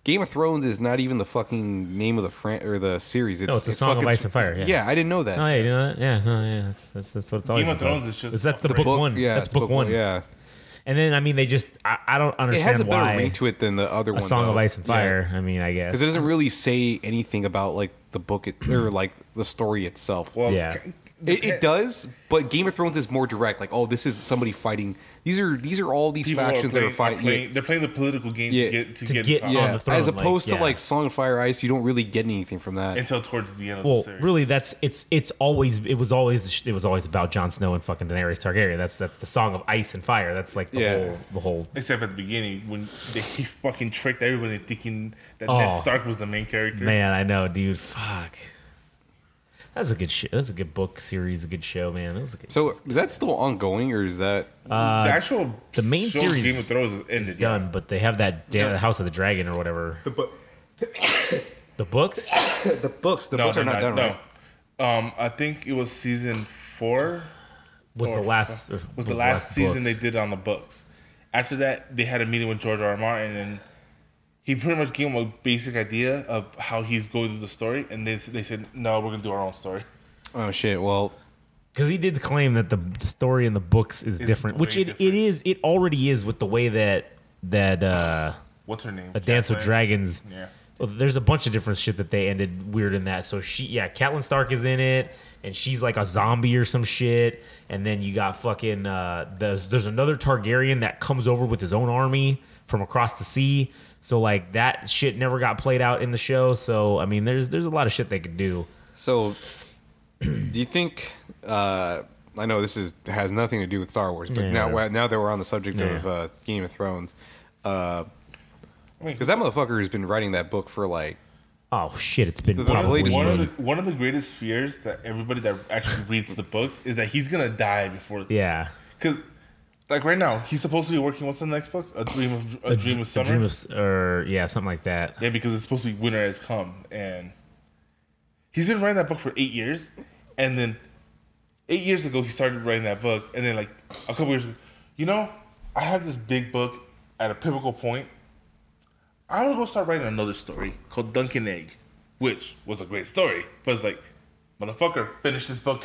Game of Thrones is not even the fucking name of the fran- or the series. It's, No, it's a Song of fucking- Ice and Fire, yeah. I didn't know that. Oh, yeah, you know that? Yeah, no, yeah. That's, that's, that's what it's always Game of been called. Thrones is just Is that the, the book, Book- one? Yeah, that's it's book, one. Yeah, And then I mean, they just I, I don't understand. it understand has a better why ring to it than the other a one. Song of. Ice and Fire. I mean, I guess because it doesn't really say anything about like the book it, or like the story itself. Well, Yeah. It, it does, but Game of Thrones is more direct. Like, oh, this is somebody fighting. These are these are all these people are factions playing, that are fighting. playing- they're playing the political game Yeah. to get to, To get, get- yeah. yeah, on the throne, as opposed like, to yeah. like Song of Fire Ice, you don't really get anything from that. until towards the end of Well, the series. really, that's it's it's always it was always it was always about Jon Snow and fucking Daenerys Targaryen. That's that's the Song of Ice and Fire. That's like the Yeah. whole the whole. Except at the beginning when they fucking tricked everyone into thinking that Oh. Ned Stark was the main character. Man, I know, dude. Fuck. That's a good shit. That's a good book series. A good show, man. That was a good. so is that still ongoing, or is that? the actual Uh, the main show series Game of Thrones is ended. It's done, but they have that da- House of the Dragon or whatever. The book, The books. the books, the No, books are not no, done, no. right? Um, I think it was season four. Was the last f- was the last season they did on the books. After that, they had a meeting with George R. R. Martin, and he pretty much gave him a basic idea of how he's going through the story, and they they said, "No, we're gonna do our own story." Oh shit! Well, because he did claim that the story in the books is different, which way it, it different. is. It already is with the way that that uh, What's her name? a Dance with Catelyn? Dragons. Yeah. Well, there's a bunch of different shit that they ended weird in that. So she, yeah, Catelyn Stark is in it, and she's like a zombie or some shit. And then you got fucking uh, there's, there's another Targaryen that comes over with his own army from across the sea. So like that shit never got played out in the show. So I mean, there's there's a lot of shit they could do. so do you think? Uh, I know this is has nothing to do with Star Wars, but Yeah. now now that we're on the subject of uh, Game of Thrones, because I mean, that motherfucker has been writing that book for like Oh shit, it's been The- the probably latest one of, the, one of the greatest fears that everybody that actually reads the books is that he's gonna die before. yeah. Because, like right now, he's supposed to be working. What's the next book? A dream of a, dream of A summer. dream of, or yeah, something like that. yeah, because it's supposed to be winter has come, and he's been writing that book for eight years, and then eight years ago he started writing that book, and then like a couple years ago, you know, I have this big book at a pivotal point. I will go start writing another story called Dunk and Egg, which was a great story, but it's like, motherfucker, finish this book.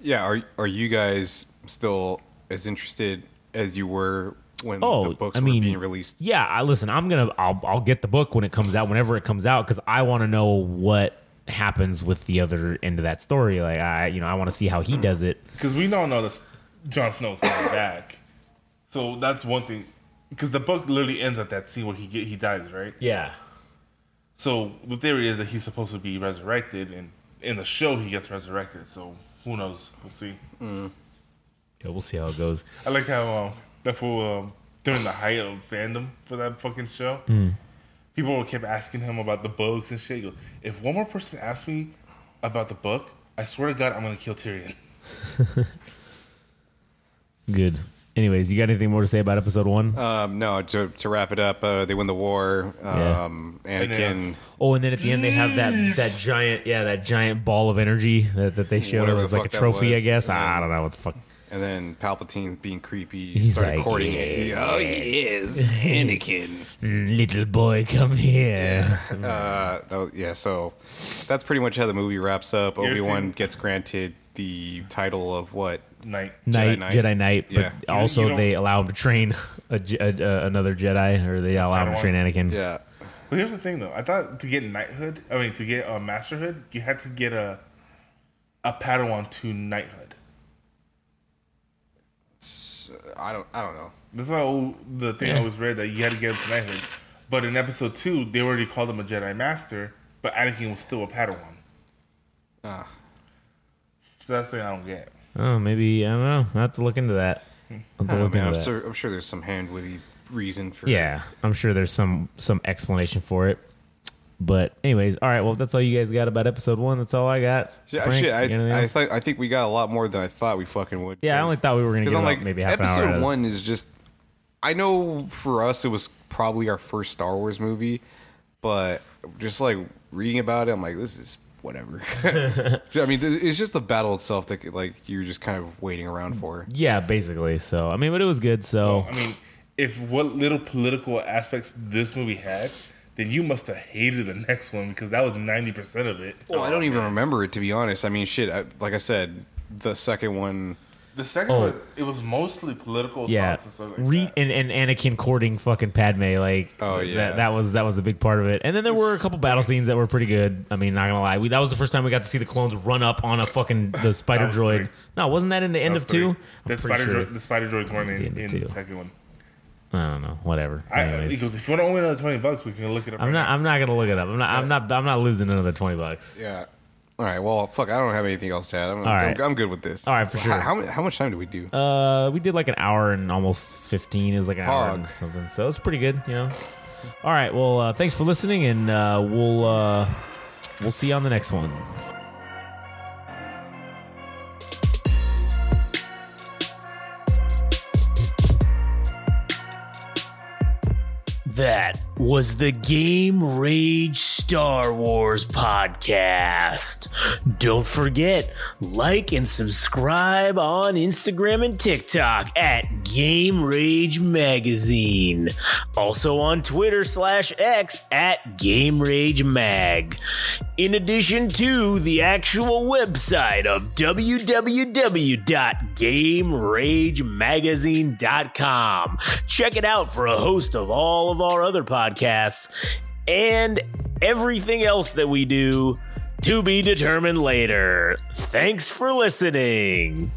yeah. Are are you guys still as interested as you were when Oh, the books I were being released? Yeah, I listen. I'm gonna. I'll. I'll get the book when it comes out, whenever it comes out, because I want to know what happens with the other end of that story. Like I, you know, I want to see how he does it. because we don't know that Jon Snow's coming back. So that's one thing. Because the book literally ends at that scene where he get, he dies, right? Yeah. So the theory is that he's supposed to be resurrected, and in the show he gets resurrected. So who knows? We'll see. Mm. Yeah, we'll see how it goes. I like how um, that fool um, during the height of fandom for that fucking show, people kept asking him about the books and shit. He goes, if one more person asks me about the book, I swear to God, I'm gonna kill Tyrion. Good. Anyways, you got anything more to say about episode one? Um, no, to, to wrap it up, uh, they win the war. Yeah. Um, And Anakin, then- oh, and then at the end they have that that giant, yeah, that giant ball of energy that, that they showed. Whatever It the was like a trophy, I guess. And I don't know what the fuck. And then Palpatine being creepy, He's started like, courting. yeah, oh yes, Anakin. Mm, Little boy, come here. Uh, that was- yeah, so that's pretty much how the movie wraps up. Obi Wan seen- gets granted the title of what? Night. Knight, Knight. Jedi Knight, but Yeah. Also you don't- they allow him to train a, a, a, another Jedi, or they allow him to Padawan. train Anakin. Yeah, But here's the thing, though. I thought to get knighthood, I mean to get a masterhood, you had to get a a Padawan to knighthood. I don't, I don't know. That's how the thing I Yeah. always read that you had to get him to knighthood. But in episode two, they already called him a Jedi Master, but Anakin was still a Padawan. Ah. So that's the thing I don't get. Oh, maybe I don't know. I have to look into that. I'll have to I look mean, into I'm, that. sure, I'm sure there's some hand witty reason for. Yeah, I'm sure there's some some explanation for it. But anyways, all right. Well, if that's all you guys got about episode one, that's all I got. Shit, Frank, shit, you got anything I, I else? thought I think we got a lot more than I thought we fucking would. Yeah, I only thought we were gonna because get I'm like maybe half an hour episode out of this. one is just. I know for us it was probably our first Star Wars movie, but just like reading about it, I'm like, this is whatever. I mean, it's just the battle itself that like you're just kind of waiting around for. yeah, basically. So I mean, but it was good. So I mean, if what little political aspects this movie had, then you must have hated the next one because that was ninety percent of it. Well, I don't oh, even remember it to be honest. I mean, shit. I, like I said, the second one. The second Oh. one, it was mostly political Yeah, talks and stuff like Re- that. and, and Anakin courting fucking Padme, like Oh, yeah. that, that was that was a big part of it. And then there were a couple battle scenes that were pretty good. I mean, not gonna lie, we, that was the first time we got to see the clones run up on a fucking the spider droid. three. No, wasn't that in the end That was of two? three. I'm The spider, sure. droid, the spider droids weren't in, end in the second one. I don't know. Whatever. I, Anyways. because if you want to owe me another twenty bucks, we can look it up. I'm right not. now. I'm not gonna look it up. I'm not. I'm not. I'm not losing another twenty bucks. Yeah. All right. Well, fuck. I don't have anything else to add. I'm, right. I'm, I'm good with this. All right, for How- sure. How, how much time do we do? Uh, we did like an hour and almost fifteen. It was like an hour and Pog. something. So it's pretty good, you know. All right. Well, uh, thanks for listening, and uh, we'll uh, we'll see you on the next one. That was the Game Rage Star Wars podcast. Don't forget, like and subscribe on Instagram and TikTok at Game Rage Magazine. Also on Twitter slash X at Game Rage Mag. In addition to the actual website of www.gameragemagazine.com. Check it out for a host of all of our other podcasts and everything else that we do to be determined later. Thanks for listening.